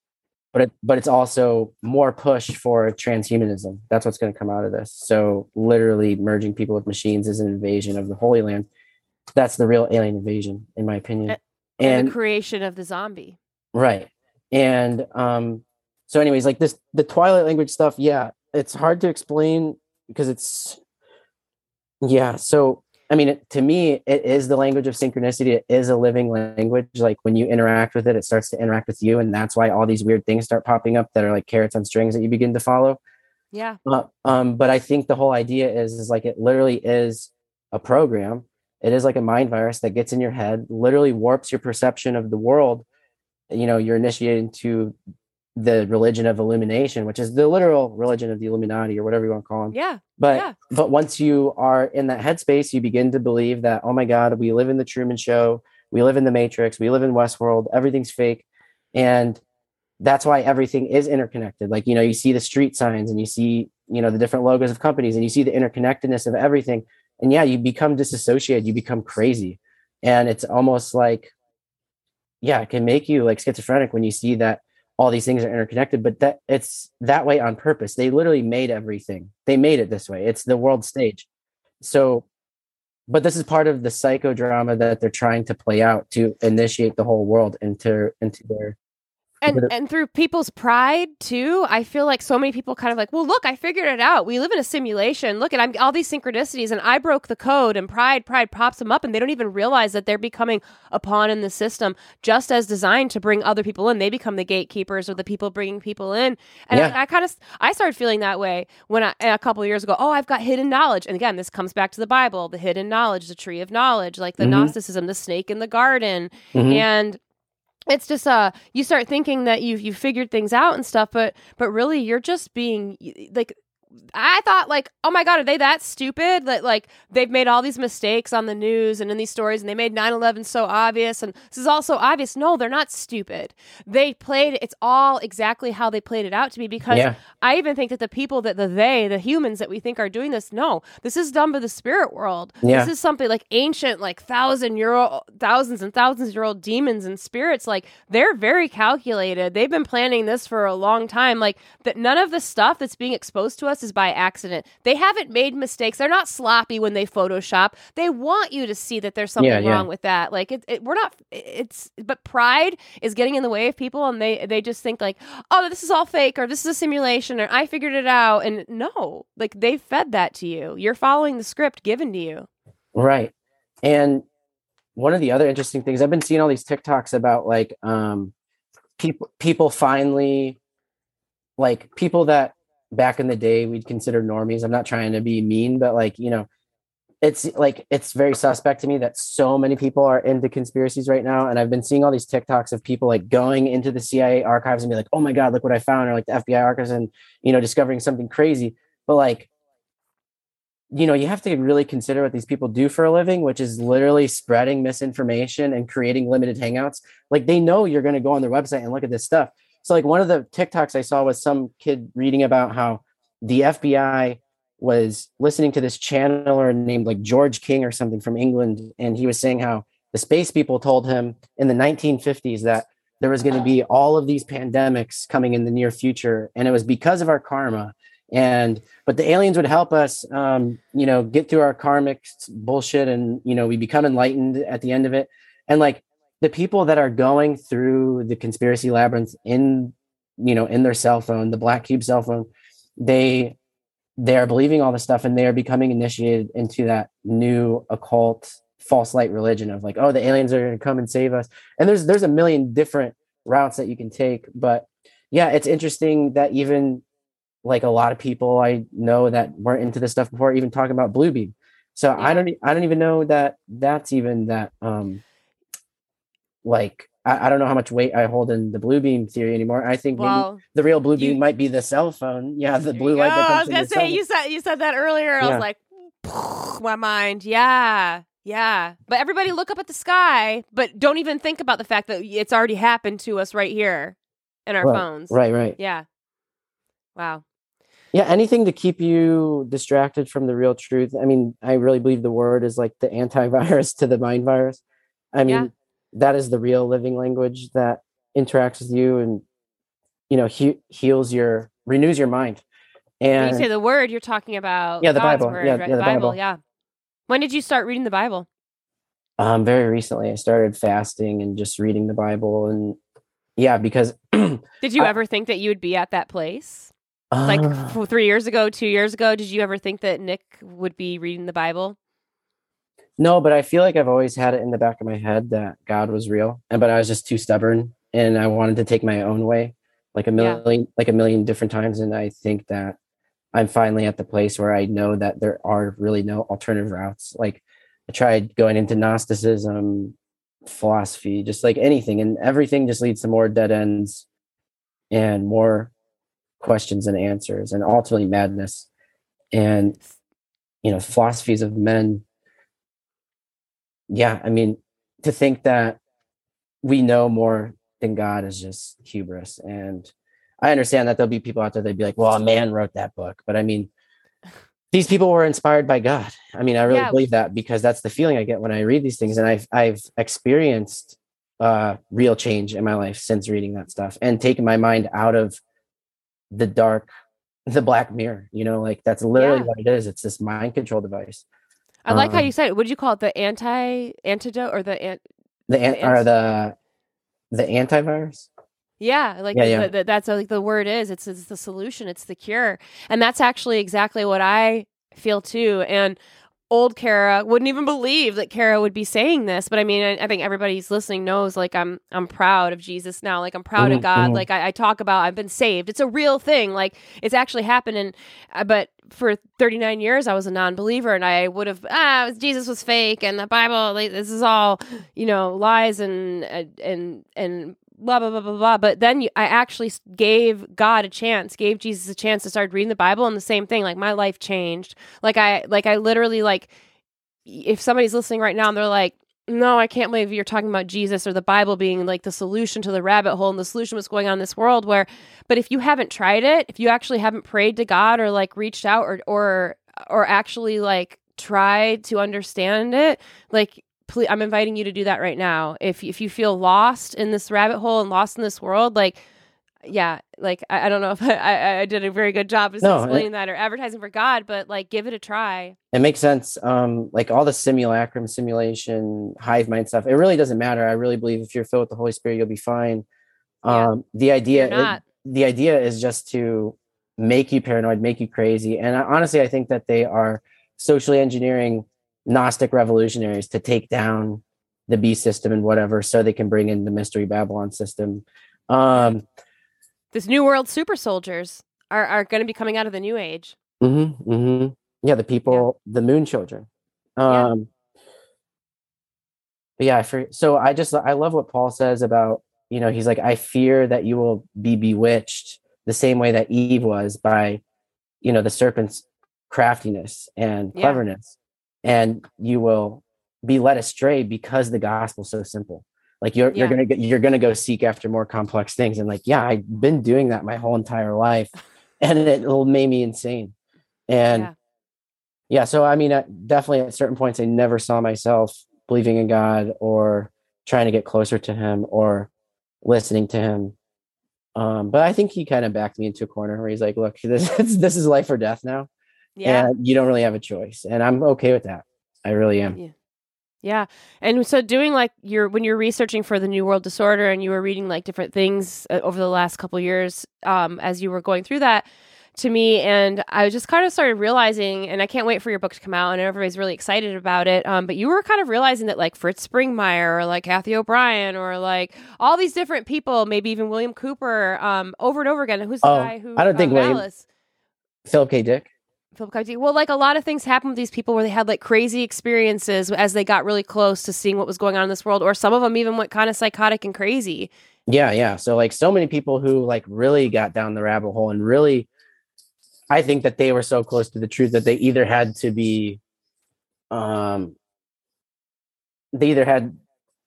but it, but it's also more push for transhumanism. That's what's going to come out of this. So literally merging people with machines is an invasion of the Holy Land. That's the real alien invasion, in my opinion. And, And the creation of the zombie right, and um, so anyways, like this, the Twilight language stuff. Yeah, it's hard to explain because it's yeah. So I mean, it, to me, it is the language of synchronicity. It is a living language. Like when you interact with it, it starts to interact with you, and that's why all these weird things start popping up that are like carrots on strings that you begin to follow. yeah Uh, um, but I think the whole idea is is like it literally is a program it is like a mind virus that gets in your head, literally warps your perception of the world. You know, you're initiated into the religion of illumination, which is the literal religion of the Illuminati or whatever you want to call them. Yeah. But yeah. but once you are in that headspace, you begin to believe that, oh my God, we live in the Truman Show, we live in the Matrix, we live in Westworld, everything's fake. And that's why everything is interconnected. Like, you know, you see the street signs and you see, you know, the different logos of companies and you see the interconnectedness of everything. And yeah, you become disassociated, you become crazy. And it's almost like, yeah, it can make you like schizophrenic when you see that all these things are interconnected, but that it's that way on purpose. They literally made everything. They made it this way. It's the world stage. So, but this is part of the psychodrama that they're trying to play out to initiate the whole world into into their and and through people's pride too i feel like so many people kind of like well look i figured it out we live in a simulation look at i'm all these synchronicities and i broke the code and pride pride pops them up and they don't even realize that they're becoming a pawn in the system just as designed to bring other people in they become the gatekeepers or the people bringing people in and yeah. I, I kind of i started feeling that way when i a couple years ago oh i've got hidden knowledge and again this comes back to the bible the hidden knowledge the tree of knowledge like the mm-hmm. gnosticism the snake in the garden mm-hmm. and it's just uh you start thinking that you've you figured things out and stuff but but really you're just being like I thought like, oh my god, are they that stupid? That like they've made all these mistakes on the news and in these stories, and they made 9-11 so obvious, and this is all so obvious. No, they're not stupid. They played it's all exactly how they played it out to be. Because yeah. I even think that the people that the they, the humans that we think are doing this, no, this is done by the spirit world. Yeah. This is something like ancient, like thousand year old, thousands and thousands year old demons and spirits. Like they're very calculated. They've been planning this for a long time. Like that, none of the stuff that's being exposed to us is by accident. They haven't made mistakes. They're not sloppy when they Photoshop. They want you to see that there's something yeah, yeah. wrong with that. Like it, it, we're not. It's but pride is getting in the way of people, and they they just think like, oh, this is all fake, or this is a simulation, or I figured it out. And no, like they fed that to you. You're following the script given to you. Right. And one of the other interesting things I've been seeing all these TikToks about like um people people finally like people that back in the day we'd consider normies. I'm not trying to be mean, but like, you know, it's like it's very suspect to me that so many people are into conspiracies right now. And I've been seeing all these TikToks of people like going into the CIA archives and be like, oh my God, look what I found, or like the FBI archives and you know, discovering something crazy. But like, you know, you have to really consider what these people do for a living, which is literally spreading misinformation and creating limited hangouts. Like they know you're going to go on their website and look at this stuff. So like one of the TikToks I saw was some kid reading about how the FBI was listening to this channeler named like George King or something from England, and he was saying how the space people told him in the 1950s that there was going to be all of these pandemics coming in the near future, and it was because of our karma. And but the aliens would help us, um, you know, get through our karmic bullshit, and you know, we become enlightened at the end of it. And like the people that are going through the conspiracy labyrinth in you know in their cell phone the black cube cell phone they they are believing all this stuff and they are becoming initiated into that new occult false light religion of like oh the aliens are going to come and save us and there's there's a million different routes that you can take but yeah it's interesting that even like a lot of people i know that weren't into this stuff before even talking about blue beam so yeah. i don't i don't even know that that's even that um like I, I, don't know how much weight I hold in the blue beam theory anymore. I think well, maybe the real blue beam you, might be the cell phone. Yeah, the blue light. I was gonna say you said you said that earlier. Yeah. I was like, <laughs> my mind. Yeah, yeah. But everybody look up at the sky, but don't even think about the fact that it's already happened to us right here in our right, phones. Right. Right. Yeah. Wow. Yeah, anything to keep you distracted from the real truth. I mean, I really believe the word is like the antivirus <laughs> to the mind virus. I mean, yeah that is the real living language that interacts with you and you know he- heals your renews your mind. And when you say the word you're talking about yeah the God's bible. Word, yeah, right? yeah, the, bible. bible. yeah. When did you start reading the bible? Um very recently i started fasting and just reading the bible and yeah because <clears throat> did you I, ever think that you would be at that place? Uh, like three years ago two years ago did you ever think that nick would be reading the bible no, but I feel like I've always had it in the back of my head that God was real, and but I was just too stubborn, and I wanted to take my own way, like a million, yeah. like a million different times. And I think that I'm finally at the place where I know that there are really no alternative routes. Like I tried going into Gnosticism, philosophy, just like anything, and everything just leads to more dead ends and more questions and answers, and ultimately madness. And you know, philosophies of men. Yeah, I mean, to think that we know more than God is just hubris. And I understand that there'll be people out there that'd be like, well, a man wrote that book. But I mean, <laughs> these people were inspired by God. I mean, I really yeah. believe that because that's the feeling I get when I read these things. And I've I've experienced uh real change in my life since reading that stuff and taken my mind out of the dark, the black mirror. You know, like that's literally yeah. what it is. It's this mind control device. I like um, how you said it. Would you call it the anti antidote or the an, the, an, the or the the antivirus? Yeah, like yeah, yeah. The, that's like the word is. It's, it's the solution. It's the cure, and that's actually exactly what I feel too. And old Kara wouldn't even believe that Kara would be saying this, but I mean, I, I, think everybody's listening knows like I'm I'm proud of Jesus now. Like I'm proud mm-hmm, of God. Mm-hmm. Like I, I, talk about I've been saved. It's a real thing. Like it's actually happening. Uh, but for 39 years, I was a non-believer, and I would have ah Jesus was fake, and the Bible like this is all you know lies and and and blah blah blah blah blah. But then you, I actually gave God a chance, gave Jesus a chance to start reading the Bible, and the same thing. Like my life changed. Like I like I literally like if somebody's listening right now and they're like. No, I can't believe you're talking about Jesus or the Bible being like the solution to the rabbit hole and the solution what's going on in this world where but if you haven't tried it, if you actually haven't prayed to God or like reached out or or or actually like tried to understand it, like please, I'm inviting you to do that right now. If if you feel lost in this rabbit hole and lost in this world, like yeah, like I, I don't know if <laughs> I, I, did a very good job of no, explaining it, that or advertising for God, but like give it a try. It makes sense. Um, like all the simulacrum, simulation, hive mind stuff. It really doesn't matter. I really believe if you're filled with the Holy Spirit, you'll be fine. Yeah. Um, the idea, it, the idea is just to make you paranoid, make you crazy. And I, honestly, I think that they are socially engineering Gnostic revolutionaries to take down the B system and whatever, so they can bring in the mystery Babylon system. Um, this new world super soldiers are are going to be coming out of the new age. Mm-hmm, mm-hmm. Yeah, the people, yeah. the moon children. Um, yeah. yeah, for, so I just I love what Paul says about you know he's like I fear that you will be bewitched the same way that Eve was by you know the serpent's craftiness and cleverness and you will be led astray because the gospel's so simple. Like you're yeah. you're gonna get, you're gonna go seek after more complex things. And like yeah i've been doing that my whole entire life <laughs> and it will make me insane. And yeah. yeah so i mean definitely at certain points i never saw myself believing in god or trying to get closer to him or listening to him. Um, but i think he kind of backed me into a corner where he's like look <laughs> this, this is life or death now yeah. And you don't really have a choice. And I'm okay with that. I really am. Yeah. Yeah. And so doing like your when you're researching for the New World Disorder and you were reading like different things uh, over the last couple years um as you were going through that to me and I just kind of started realizing and I can't wait for your book to come out and everybody's really excited about it um but you were kind of realizing that like Fritz Springmeier or like Cathy O'Brien or like all these different people maybe even William Cooper um over and over again who's the oh, guy who I don't think William Philip K Dick Philip. Well, like a lot of things happen with these people where they had like crazy experiences as they got really close to seeing what was going on in this world, or some of them even went kind of psychotic and crazy. Yeah, yeah. So like so many people who like really got down the rabbit hole and really I think that they were so close to the truth that they either had to be um they either had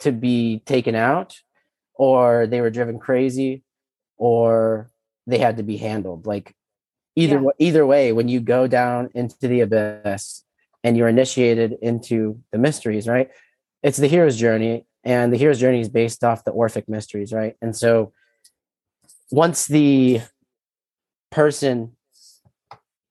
to be taken out or they were driven crazy or they had to be handled. Like either yeah. either way when you go down into the abyss and you're initiated into the mysteries right? It's the hero's journey and the hero's journey is based off the orphic mysteries right? And so once the person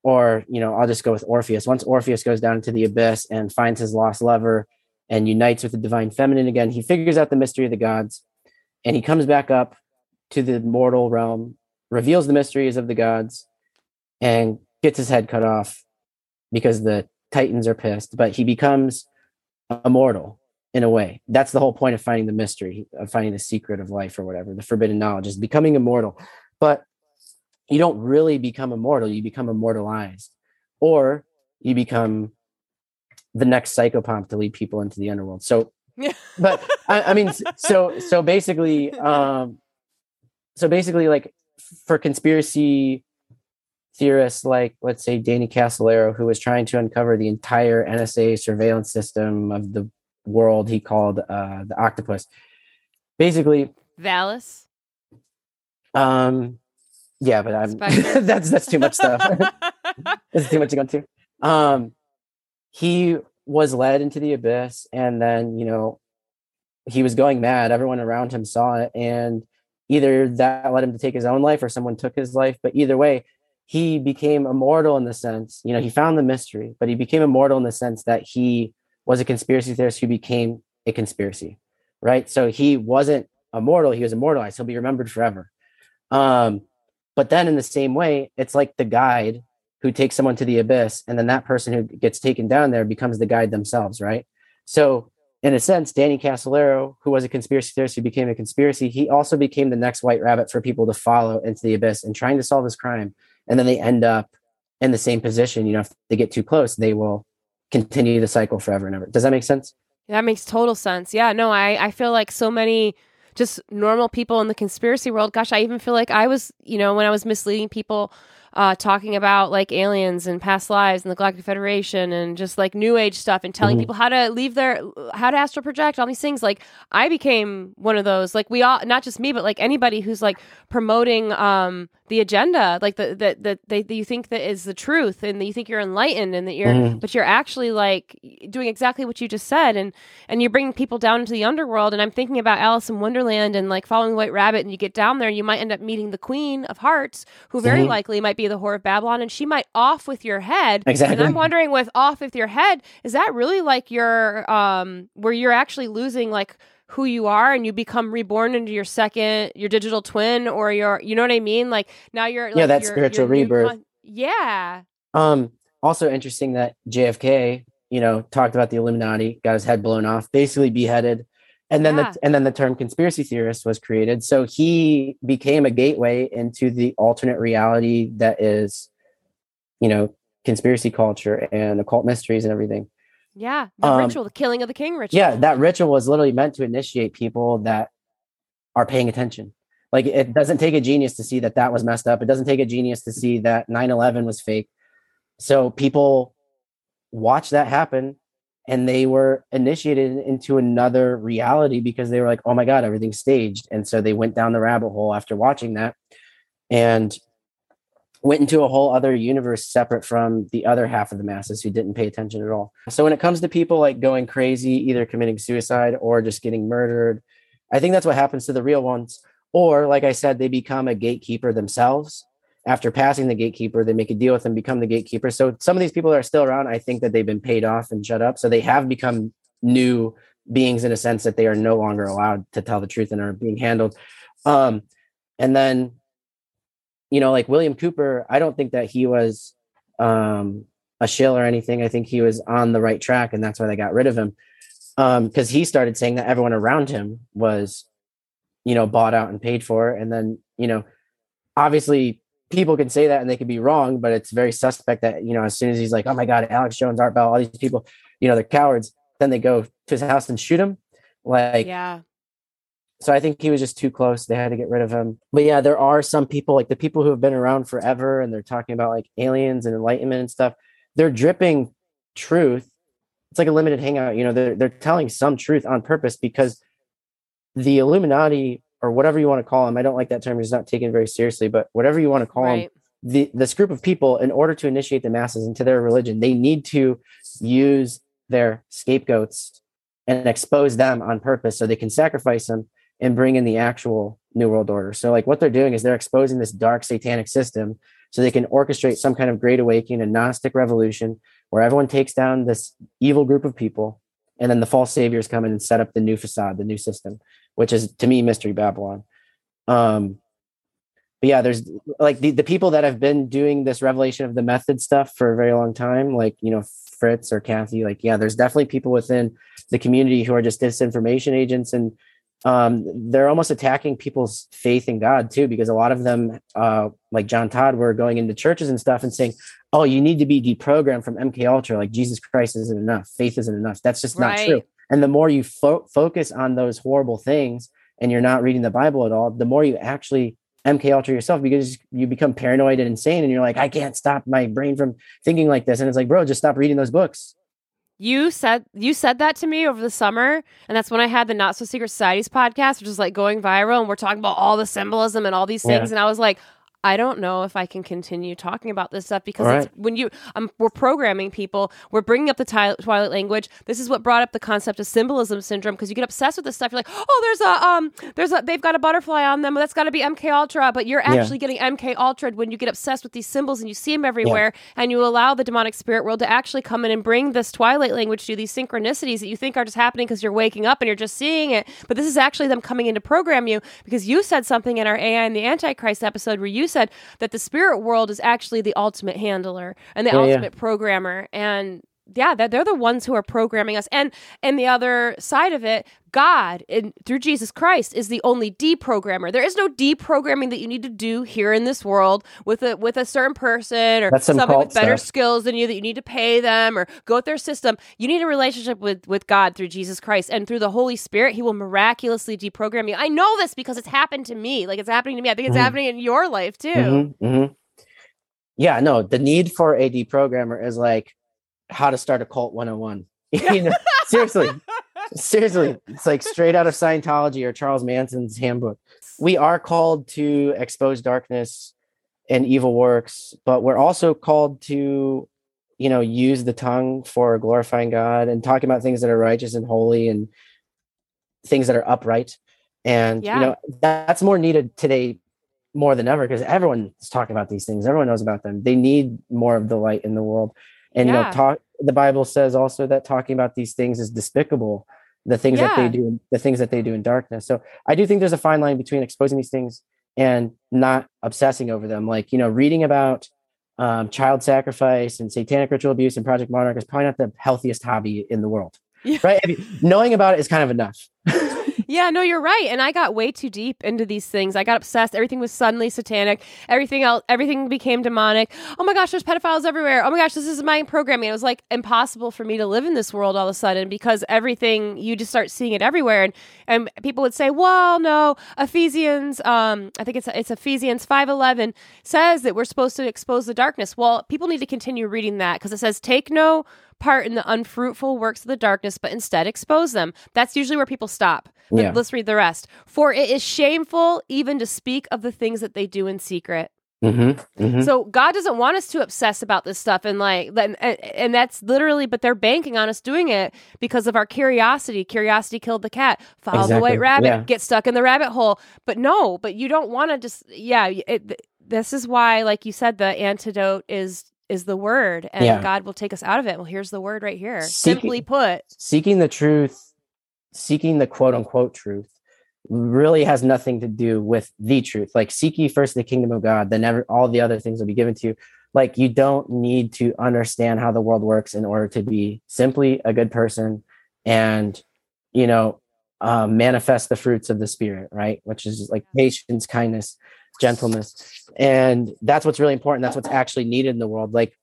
or you know i'll just go with orpheus. Once orpheus goes down into the abyss and finds his lost lover and unites with the divine feminine again he figures out the mystery of the gods and he comes back up to the mortal realm reveals the mysteries of the gods and gets his head cut off because the Titans are pissed, but he becomes immortal in a way. That's the whole point of finding the mystery, of finding the secret of life or whatever, the forbidden knowledge is becoming immortal. But you don't really become immortal, you become immortalized, or you become the next psychopomp to lead people into the underworld. So, but I, I mean, <laughs> so so basically, um, so basically, like for conspiracy theorists like let's say Danny Casolaro, who was trying to uncover the entire NSA surveillance system of the world he called uh, the octopus. Basically, Valis. Um, yeah, but I'm <laughs> that's that's too much stuff. <laughs> that's too much to go into. Um, he was led into the abyss, and then you know he was going mad. Everyone around him saw it, and either that led him to take his own life, or someone took his life. But either way, he became immortal in the sense, you know, he found the mystery, but he became immortal in the sense that he was a conspiracy theorist who became a conspiracy, right? So he wasn't immortal, he was immortalized. He'll be remembered forever. Um, but then in the same way, it's like the guide who takes someone to the abyss, and then that person who gets taken down there becomes the guide themselves, right? So in a sense, Danny Casolaro, who was a conspiracy theorist who became a conspiracy, he also became the next white rabbit for people to follow into the abyss and trying to solve this crime and then they end up in the same position. You know, if they get too close, they will continue the cycle forever and ever. Does that make sense? That makes total sense. Yeah, no, I, I feel like so many just normal people in the conspiracy world. Gosh, I even feel like I was, you know, when I was misleading people uh, talking about like aliens and past lives and the Galactic Federation and just like New Age stuff and telling mm-hmm. people how to leave their how to astral project all these things. Like I became one of those. Like we all, not just me, but like anybody who's like promoting um the agenda, like the that that they you think that is the truth and that you think you're enlightened and that you're, mm-hmm. but you're actually like doing exactly what you just said and and you're bringing people down into the underworld. And I'm thinking about Alice in Wonderland and like following the White Rabbit, and you get down there, and you might end up meeting the Queen of Hearts, who very mm-hmm. likely might be the Whore of Babylon, and she might off with your head. Exactly. And I'm wondering, with off with your head, is that really like your um where you're actually losing like who you are and you become reborn into your second your digital twin or your you know what I mean? Like now you're like, yeah, that spiritual rebirth. Con- yeah. Um. Also interesting that JFK, you know, talked about the Illuminati, got his head blown off, basically beheaded and then yeah. the and then the term conspiracy theorist was created. So he became a gateway into the alternate reality that is you know conspiracy culture and occult mysteries and everything. Yeah the um, ritual the killing of the king ritual. yeah that ritual was literally meant to initiate people that are paying attention. Like it doesn't take a genius to see that that was messed up. It doesn't take a genius to see that 9-11 was fake. So people watch that happen and they were initiated into another reality because they were like, oh my God, everything's staged. And so they went down the rabbit hole after watching that and went into a whole other universe separate from the other half of the masses who didn't pay attention at all. So when it comes to people like going crazy, either committing suicide or just getting murdered, I think that's what happens to the real ones. Or, like I said, they become a gatekeeper themselves after passing the gatekeeper, they make a deal with them, become the gatekeeper. So some of these people that are still around, I think that they've been paid off and shut up. So they have become new beings in a sense that they are no longer allowed to tell the truth and are being handled. Um, and then, you know, like William Cooper, I don't think that he was um, a shill or anything. I think he was on the right track, and that's why they got rid of him. Because um, he started saying that everyone around him was, you know, bought out and paid for. And then, you know, obviously people can say that and they could be wrong, but it's very suspect that, you know, as soon as he's like, oh my God, Alex Jones, Art Bell, all these people, you know, they're cowards, then they go to his house and shoot him. Like, yeah. So I think he was just too close. They had to get rid of him. But yeah, there are some people, like the people who have been around forever and they're talking about like aliens and enlightenment and stuff. They're dripping truth. It's like a limited hangout. You know, they're, they're telling some truth on purpose because the Illuminati or whatever you want to call them. I don't like that term; it's not taken very seriously. But whatever you want to call right. them, the this group of people, in order to initiate the masses into their religion, they need to use their scapegoats and expose them on purpose, so they can sacrifice them and bring in the actual new world order. So, like what they're doing is they're exposing this dark satanic system, so they can orchestrate some kind of great awakening, a Gnostic revolution, where everyone takes down this evil group of people and then the false saviors come in and set up the new facade, the new system which is to me mystery babylon um but yeah there's like the, the people that have been doing this revelation of the method stuff for a very long time like you know fritz or cathy like yeah there's definitely people within the community who are just disinformation agents and um, they're almost attacking people's faith in God too, because a lot of them, uh, like John Todd, were going into churches and stuff and saying, oh, you need to be deprogrammed from MK Ultra. Like Jesus Christ isn't enough. Faith isn't enough. That's just not true. And the more you fo- focus on those horrible things and you're not reading the Bible at all, the more you actually MK Ultra yourself because you become paranoid and insane. And you're like, I can't stop my brain from thinking like this. And it's like, bro, just stop reading those books. You said you said that to me over the summer, and that's when I had the Not So Secret Societies podcast, which is like going viral, and we're talking about all the symbolism and all these Yeah. things, and I was like. I don't know if I can continue talking about this stuff because it's, when you um, we're programming people, we're bringing up the ti- Twilight language. This is what brought up the concept of symbolism syndrome because you get obsessed with this stuff. You're like, oh, there's a um, there's a they've got a butterfly on them. That's got to be MK Ultra, but you're Yeah. actually getting MK Ultra when you get obsessed with these symbols and you see them everywhere, and you allow the demonic spirit world to actually come in and bring this Twilight language to you, these synchronicities that you think are just happening because you're waking up and you're just seeing it. But this is actually them coming in to program you because you said something in our AI and the Antichrist episode where you said that the spirit world is actually the ultimate handler and the Yeah, yeah. ultimate programmer. And yeah, that they're the ones who are programming us. And and the other side of it, God in, through Jesus Christ is the only deprogrammer. There is no deprogramming that you need to do here in this world with a with a certain person or somebody with better stuff. skills than you that you need to pay them or go with their system. You need a relationship with with God through Jesus Christ and through the Holy Spirit. He will miraculously deprogram you. I know this because it's happened to me. Like it's happening to me. I think it's Mhm. happening in your life too. Mhm, mhm. Yeah, no, the need for a deprogrammer is like how to start a cult 101. <laughs> you know, seriously, <laughs> seriously, it's like straight out of Scientology or Charles Manson's handbook. We are called to expose darkness and evil works, but we're also called to, you know, use the tongue for glorifying God and talking about things that are righteous and holy and things that are upright. And Yeah. you know, that's more needed today more than ever because everyone's talking about these things. Everyone knows about them. They need more of the light in the world. And you know, talk the Bible says also that talking about these things is despicable. The things that they do, the things that they do in darkness. So I do think there's a fine line between exposing these things and not obsessing over them. Like, you know, reading about um, child sacrifice and satanic ritual abuse and Project Monarch is probably not the healthiest hobby in the world. <laughs> Yeah. Right? I mean, knowing about it is kind of enough. <laughs> Yeah, no, you're right. And I got way too deep into these things. I got obsessed. Everything was suddenly satanic. Everything else, everything became demonic. Oh my gosh, there's pedophiles everywhere. Oh my gosh, this is my programming. It was like impossible for me to live in this world all of a sudden because everything you just start seeing it everywhere. And and people would say, well, no, Ephesians, um, I think it's it's Ephesians five eleven says that we're supposed to expose the darkness. Well, people need to continue reading that because it says, take no part in the unfruitful works of the darkness, but instead expose them. That's usually where people stop. But Yeah. Let's read the rest. For it is shameful even to speak of the things that they do in secret. Mm-hmm, mm-hmm. So God doesn't want us to obsess about this stuff and like and, and that's literally but they're banking on us doing it because of our curiosity. Curiosity killed the cat. Follow the white rabbit, Yeah. get stuck in the rabbit hole. But no, but you don't want to just yeah, it, this is why like you said the antidote is is the word and Yeah. God will take us out of it. Well, here's the word right here. Seeking- Simply put. seeking the truth, seeking the quote unquote truth, really has nothing to do with the truth. Like, seek ye first the kingdom of God, then ever, all the other things will be given to you. Like, you don't need to understand how the world works in order to be simply a good person and, you know, um, manifest the fruits of the spirit, right? Which is like patience, kindness, gentleness. And that's what's really important. That's what's actually needed in the world. Like,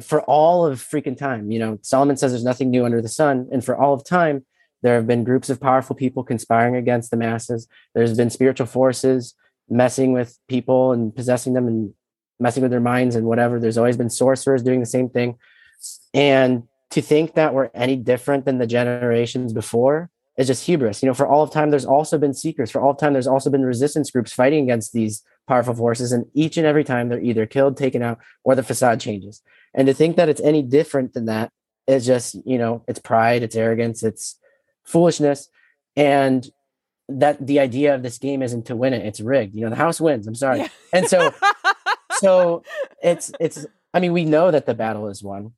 for all of freaking time, you know, Solomon says there's nothing new under the sun. And for all of time, there have been groups of powerful people conspiring against the masses. There's been spiritual forces messing with people and possessing them and messing with their minds and whatever. There's always been sorcerers doing the same thing. And to think that we're any different than the generations before is just hubris. You know, for all of time, there's also been seekers. For all of time, there's also been resistance groups fighting against these powerful forces. And each and every time, they're either killed, taken out, or the facade changes. And to think that it's any different than that is just, you know, it's pride, it's arrogance, it's foolishness. And that the idea of this game isn't to win it, it's rigged. You know, the house wins. I'm sorry. Yeah. And so, <laughs> so it's, it's, I mean, we know that the battle is won.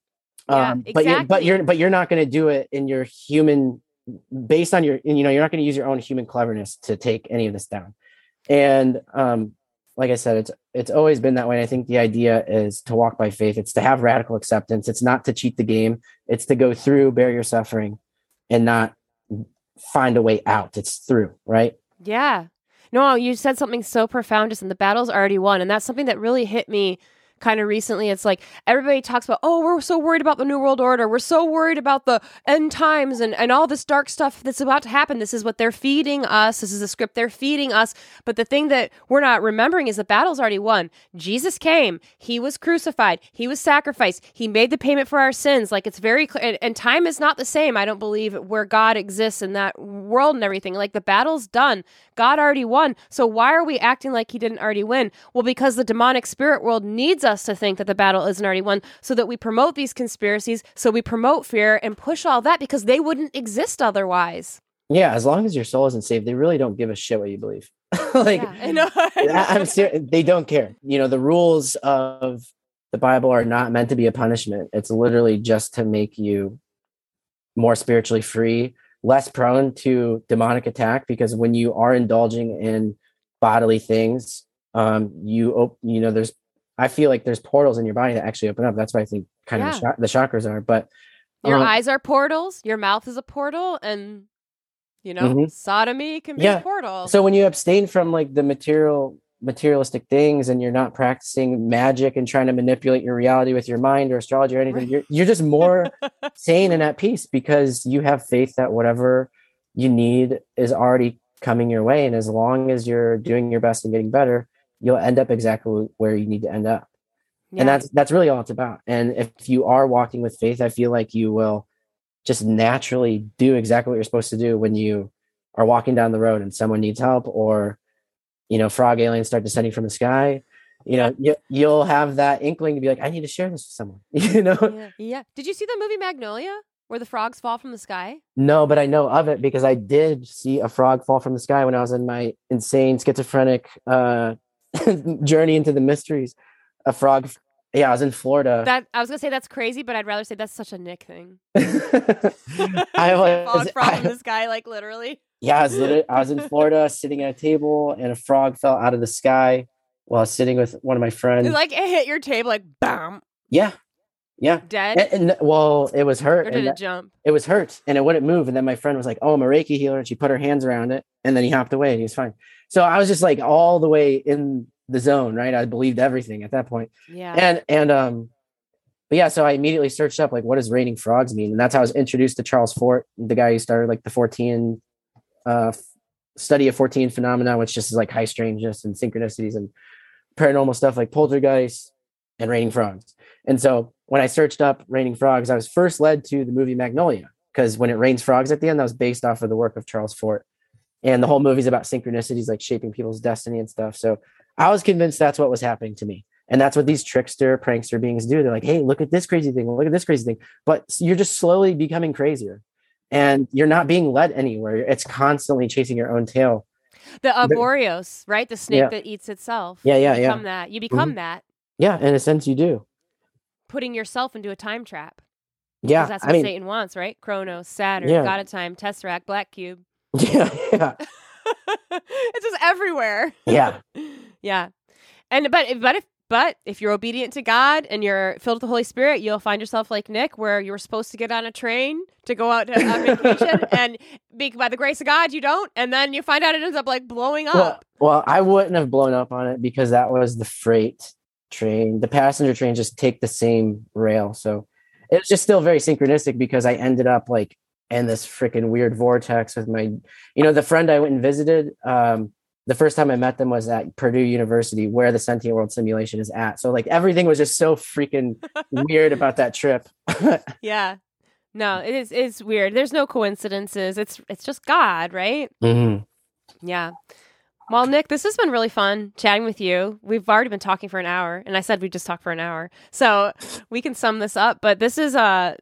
Yeah, Um, but you're, but you're, but you're not going to do it in your human, based on your, you know, you're not going to use your own human cleverness to take any of this down. And, um, like I said, it's it's always been that way. And I think the idea is to walk by faith. It's to have radical acceptance. It's not to cheat the game. It's to go through, bear your suffering, and not find a way out. It's through, right? Yeah. No, you said something so profound just in the battle's already won. And that's something that really hit me kind of recently. It's like everybody talks about, oh, we're so worried about the New World Order. We're so worried about the end times and, and all this dark stuff that's about to happen. This is what they're feeding us. This is the script they're feeding us. But the thing that we're not remembering is the battle's already won. Jesus came, he was crucified, he was sacrificed, he made the payment for our sins. Like it's very clear. And, and time is not the same, I don't believe, where God exists in that world and everything. Like the battle's done. God already won. So why are we acting like he didn't already win? Well, because the demonic spirit world needs us to think that the battle isn't already won so that we promote these conspiracies, so we promote fear and push all that because they wouldn't exist otherwise. Yeah, as long as your soul isn't saved, they really don't give a shit what you believe. <laughs> like, yeah, I am <laughs> serious. They don't care. You know, the rules of the Bible are not meant to be a punishment. It's literally just to make you more spiritually free, less prone to demonic attack. Because when you are indulging in bodily things, um, you you know, there's I feel like there's portals in your body that actually open up. That's why I think kind yeah. of the, sh- the, chakras are. But your um, eyes are portals. Your mouth is a portal, and you know, mm-hmm. sodomy can be yeah. a portal. So when you abstain from like the material materialistic things and you're not practicing magic and trying to manipulate your reality with your mind or astrology or anything right. you're, you're just more <laughs> sane and at peace because you have faith that whatever you need is already coming your way and as long as you're doing your best and getting better you'll end up exactly where you need to end up. Yeah. And that's that's really all it's about. And if you are walking with faith, I feel like you will just naturally do exactly what you're supposed to do when you are walking down the road and someone needs help or you know frog aliens start descending from the sky you know you, you'll have that inkling to be like i need to share this with someone <laughs> you know yeah. yeah did you see the movie magnolia where the frogs fall from the sky no but i know of it because i did see a frog fall from the sky when i was in my insane schizophrenic uh <laughs> journey into the mysteries. A frog. Yeah, I was in Florida. That I was gonna say that's crazy, but I'd rather say that's such a Nick thing. <laughs> I was <laughs> frog from the sky, like literally. Yeah, I was literally, I was in Florida sitting at a table, and a frog fell out of the sky while I was sitting with one of my friends. like it hit your table, like bam. Yeah, yeah. Dead? And, and, well, it was hurt. Or did it that, jump? It was hurt and it wouldn't move. And then my friend was like, Oh, I'm a Reiki healer. And she put her hands around it. And then he hopped away and he was fine. So I was just like all the way in the zone, right? I believed everything at that point. Yeah. And and um but yeah, so I immediately searched up like what does raining frogs mean? And that's how I was introduced to Charles Fort, the guy who started like the Fortean uh study of Fortean phenomena, which just is like high strangeness and synchronicities and paranormal stuff like poltergeist and raining frogs. And so when I searched up raining frogs, I was first led to the movie Magnolia because when it rains frogs at the end, that was based off of the work of Charles Fort. And the whole movie's about synchronicities, like shaping people's destiny and stuff. So I was convinced that's what was happening to me. And that's what these trickster, prankster beings do. They're like, hey, look at this crazy thing. Look at this crazy thing. But you're just slowly becoming crazier and you're not being led anywhere. It's constantly chasing your own tail. The Ouroboros, right? The snake yeah. that eats itself. Yeah, yeah, you yeah. Become that. You become mm-hmm. that. Yeah, in a sense, you do. Putting yourself into a time trap. Yeah, that's what I mean, Satan wants, right? chronos Saturn, yeah. God of Time, Tesseract, Black Cube. Yeah, yeah. <laughs> it's just everywhere. Yeah. <laughs> yeah. And but but if but if you're obedient to God and you're filled with the Holy Spirit, you'll find yourself like Nick, where you were supposed to get on a train to go out to on <laughs> vacation, and be, by the grace of God, you don't, and then you find out it ends up like blowing up. Well, well, I wouldn't have blown up on it because that was the freight train. The passenger train just take the same rail, so it was just still very synchronistic because I ended up like in this freaking weird vortex with my, you know, the friend I went and visited. Um, the first time I met them was at Purdue University, where the Sentient World simulation is at. So like everything was just so freaking <laughs> weird about that trip. <laughs> yeah, no, it is it's weird. There's no coincidences. It's it's just God, right? Mm-hmm. Yeah. Well, Nick, this has been really fun chatting with you. We've already been talking for an hour, and I said we just talk for an hour, so we can sum this up. But this is a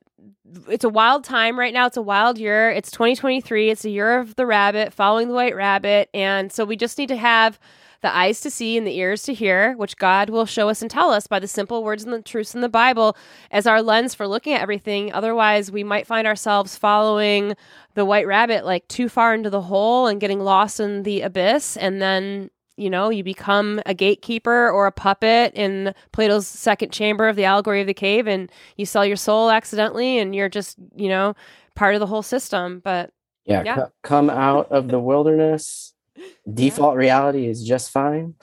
it's a wild time right now. It's a wild year. It's 2023. It's a year of the rabbit, following the white rabbit. And so we just need to have the eyes to see and the ears to hear, which God will show us and tell us by the simple words and the truths in the Bible as our lens for looking at everything. Otherwise, we might find ourselves following the white rabbit like too far into the hole and getting lost in the abyss and then you know, you become a gatekeeper or a puppet in Plato's second chamber of the allegory of the cave and you sell your soul accidentally and you're just, you know, part of the whole system. But yeah, yeah. C- come out of the wilderness. Default yeah. reality is just fine.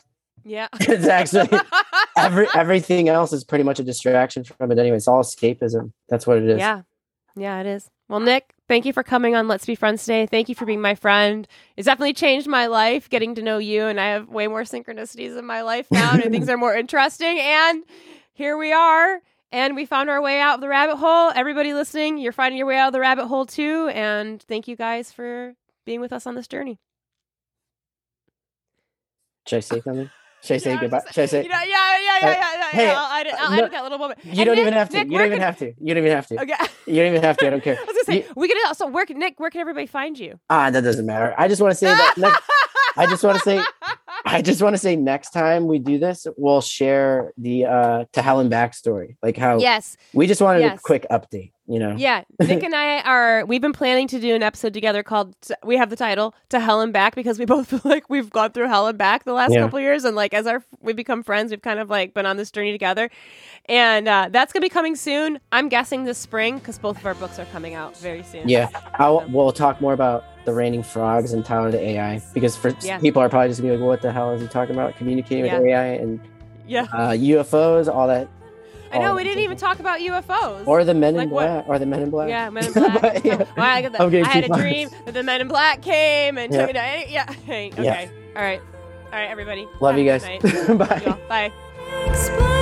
Yeah. <laughs> it's actually <laughs> every everything else is pretty much a distraction from it anyway. It's all escapism. That's what it is. Yeah. Yeah, it is. Well, Nick, thank you for coming on Let's Be Friends today. Thank you for being my friend. It's definitely changed my life getting to know you, and I have way more synchronicities in my life now, and things <laughs> are more interesting. And here we are, and we found our way out of the rabbit hole. Everybody listening, you're finding your way out of the rabbit hole too. And thank you guys for being with us on this journey. Should I say something? Should I say goodbye? just- Should I say? You know, yeah, yeah, yeah, Uh, yeah. yeah, hey. I'll, edit, I'll no, edit that little moment. You And don't Nick- even have to. Nick, you don't even can- have to. You don't even have to. Okay. You don't even have to. I don't <laughs> care. I was gonna say You- we could also where can Nick? Where can everybody find you? Ah, that doesn't matter. I just want to say that. Next, I just want to say. I just want to say next time we do this, we'll share the uh to Hell and backstory. Like how yes, we just wanted Yes. a quick update, you know. yeah. Nick and I are. We've been planning to do an episode together called. We have the title "To Hell and Back" because we both <laughs> feel like we've gone through hell and back the last Yeah. couple years, and like as our we become friends, we've kind of like been on this journey together, and uh, that's gonna be coming soon. I'm guessing this spring because both of our books are coming out very soon. Yeah, I'll, we'll talk more about the raining frogs and Tyler the AI because for Yeah. people are probably just gonna be like, "What the hell is he talking about? Communicating Yeah. with AI and yeah. uh, UFOs, all that." I know we didn't even talk about UFOs. Or the Men in Like what? Black, or the Men in Black. Yeah, Men in <laughs> Black. But, yeah. Well, I, got the- I'm I had a far. dream that the Men in Black came and Yeah. took me to, yeah. Hey, okay. Yeah. All right. All right, everybody. Love Have you guys. <laughs> Bye. Y'all, Bye. Explore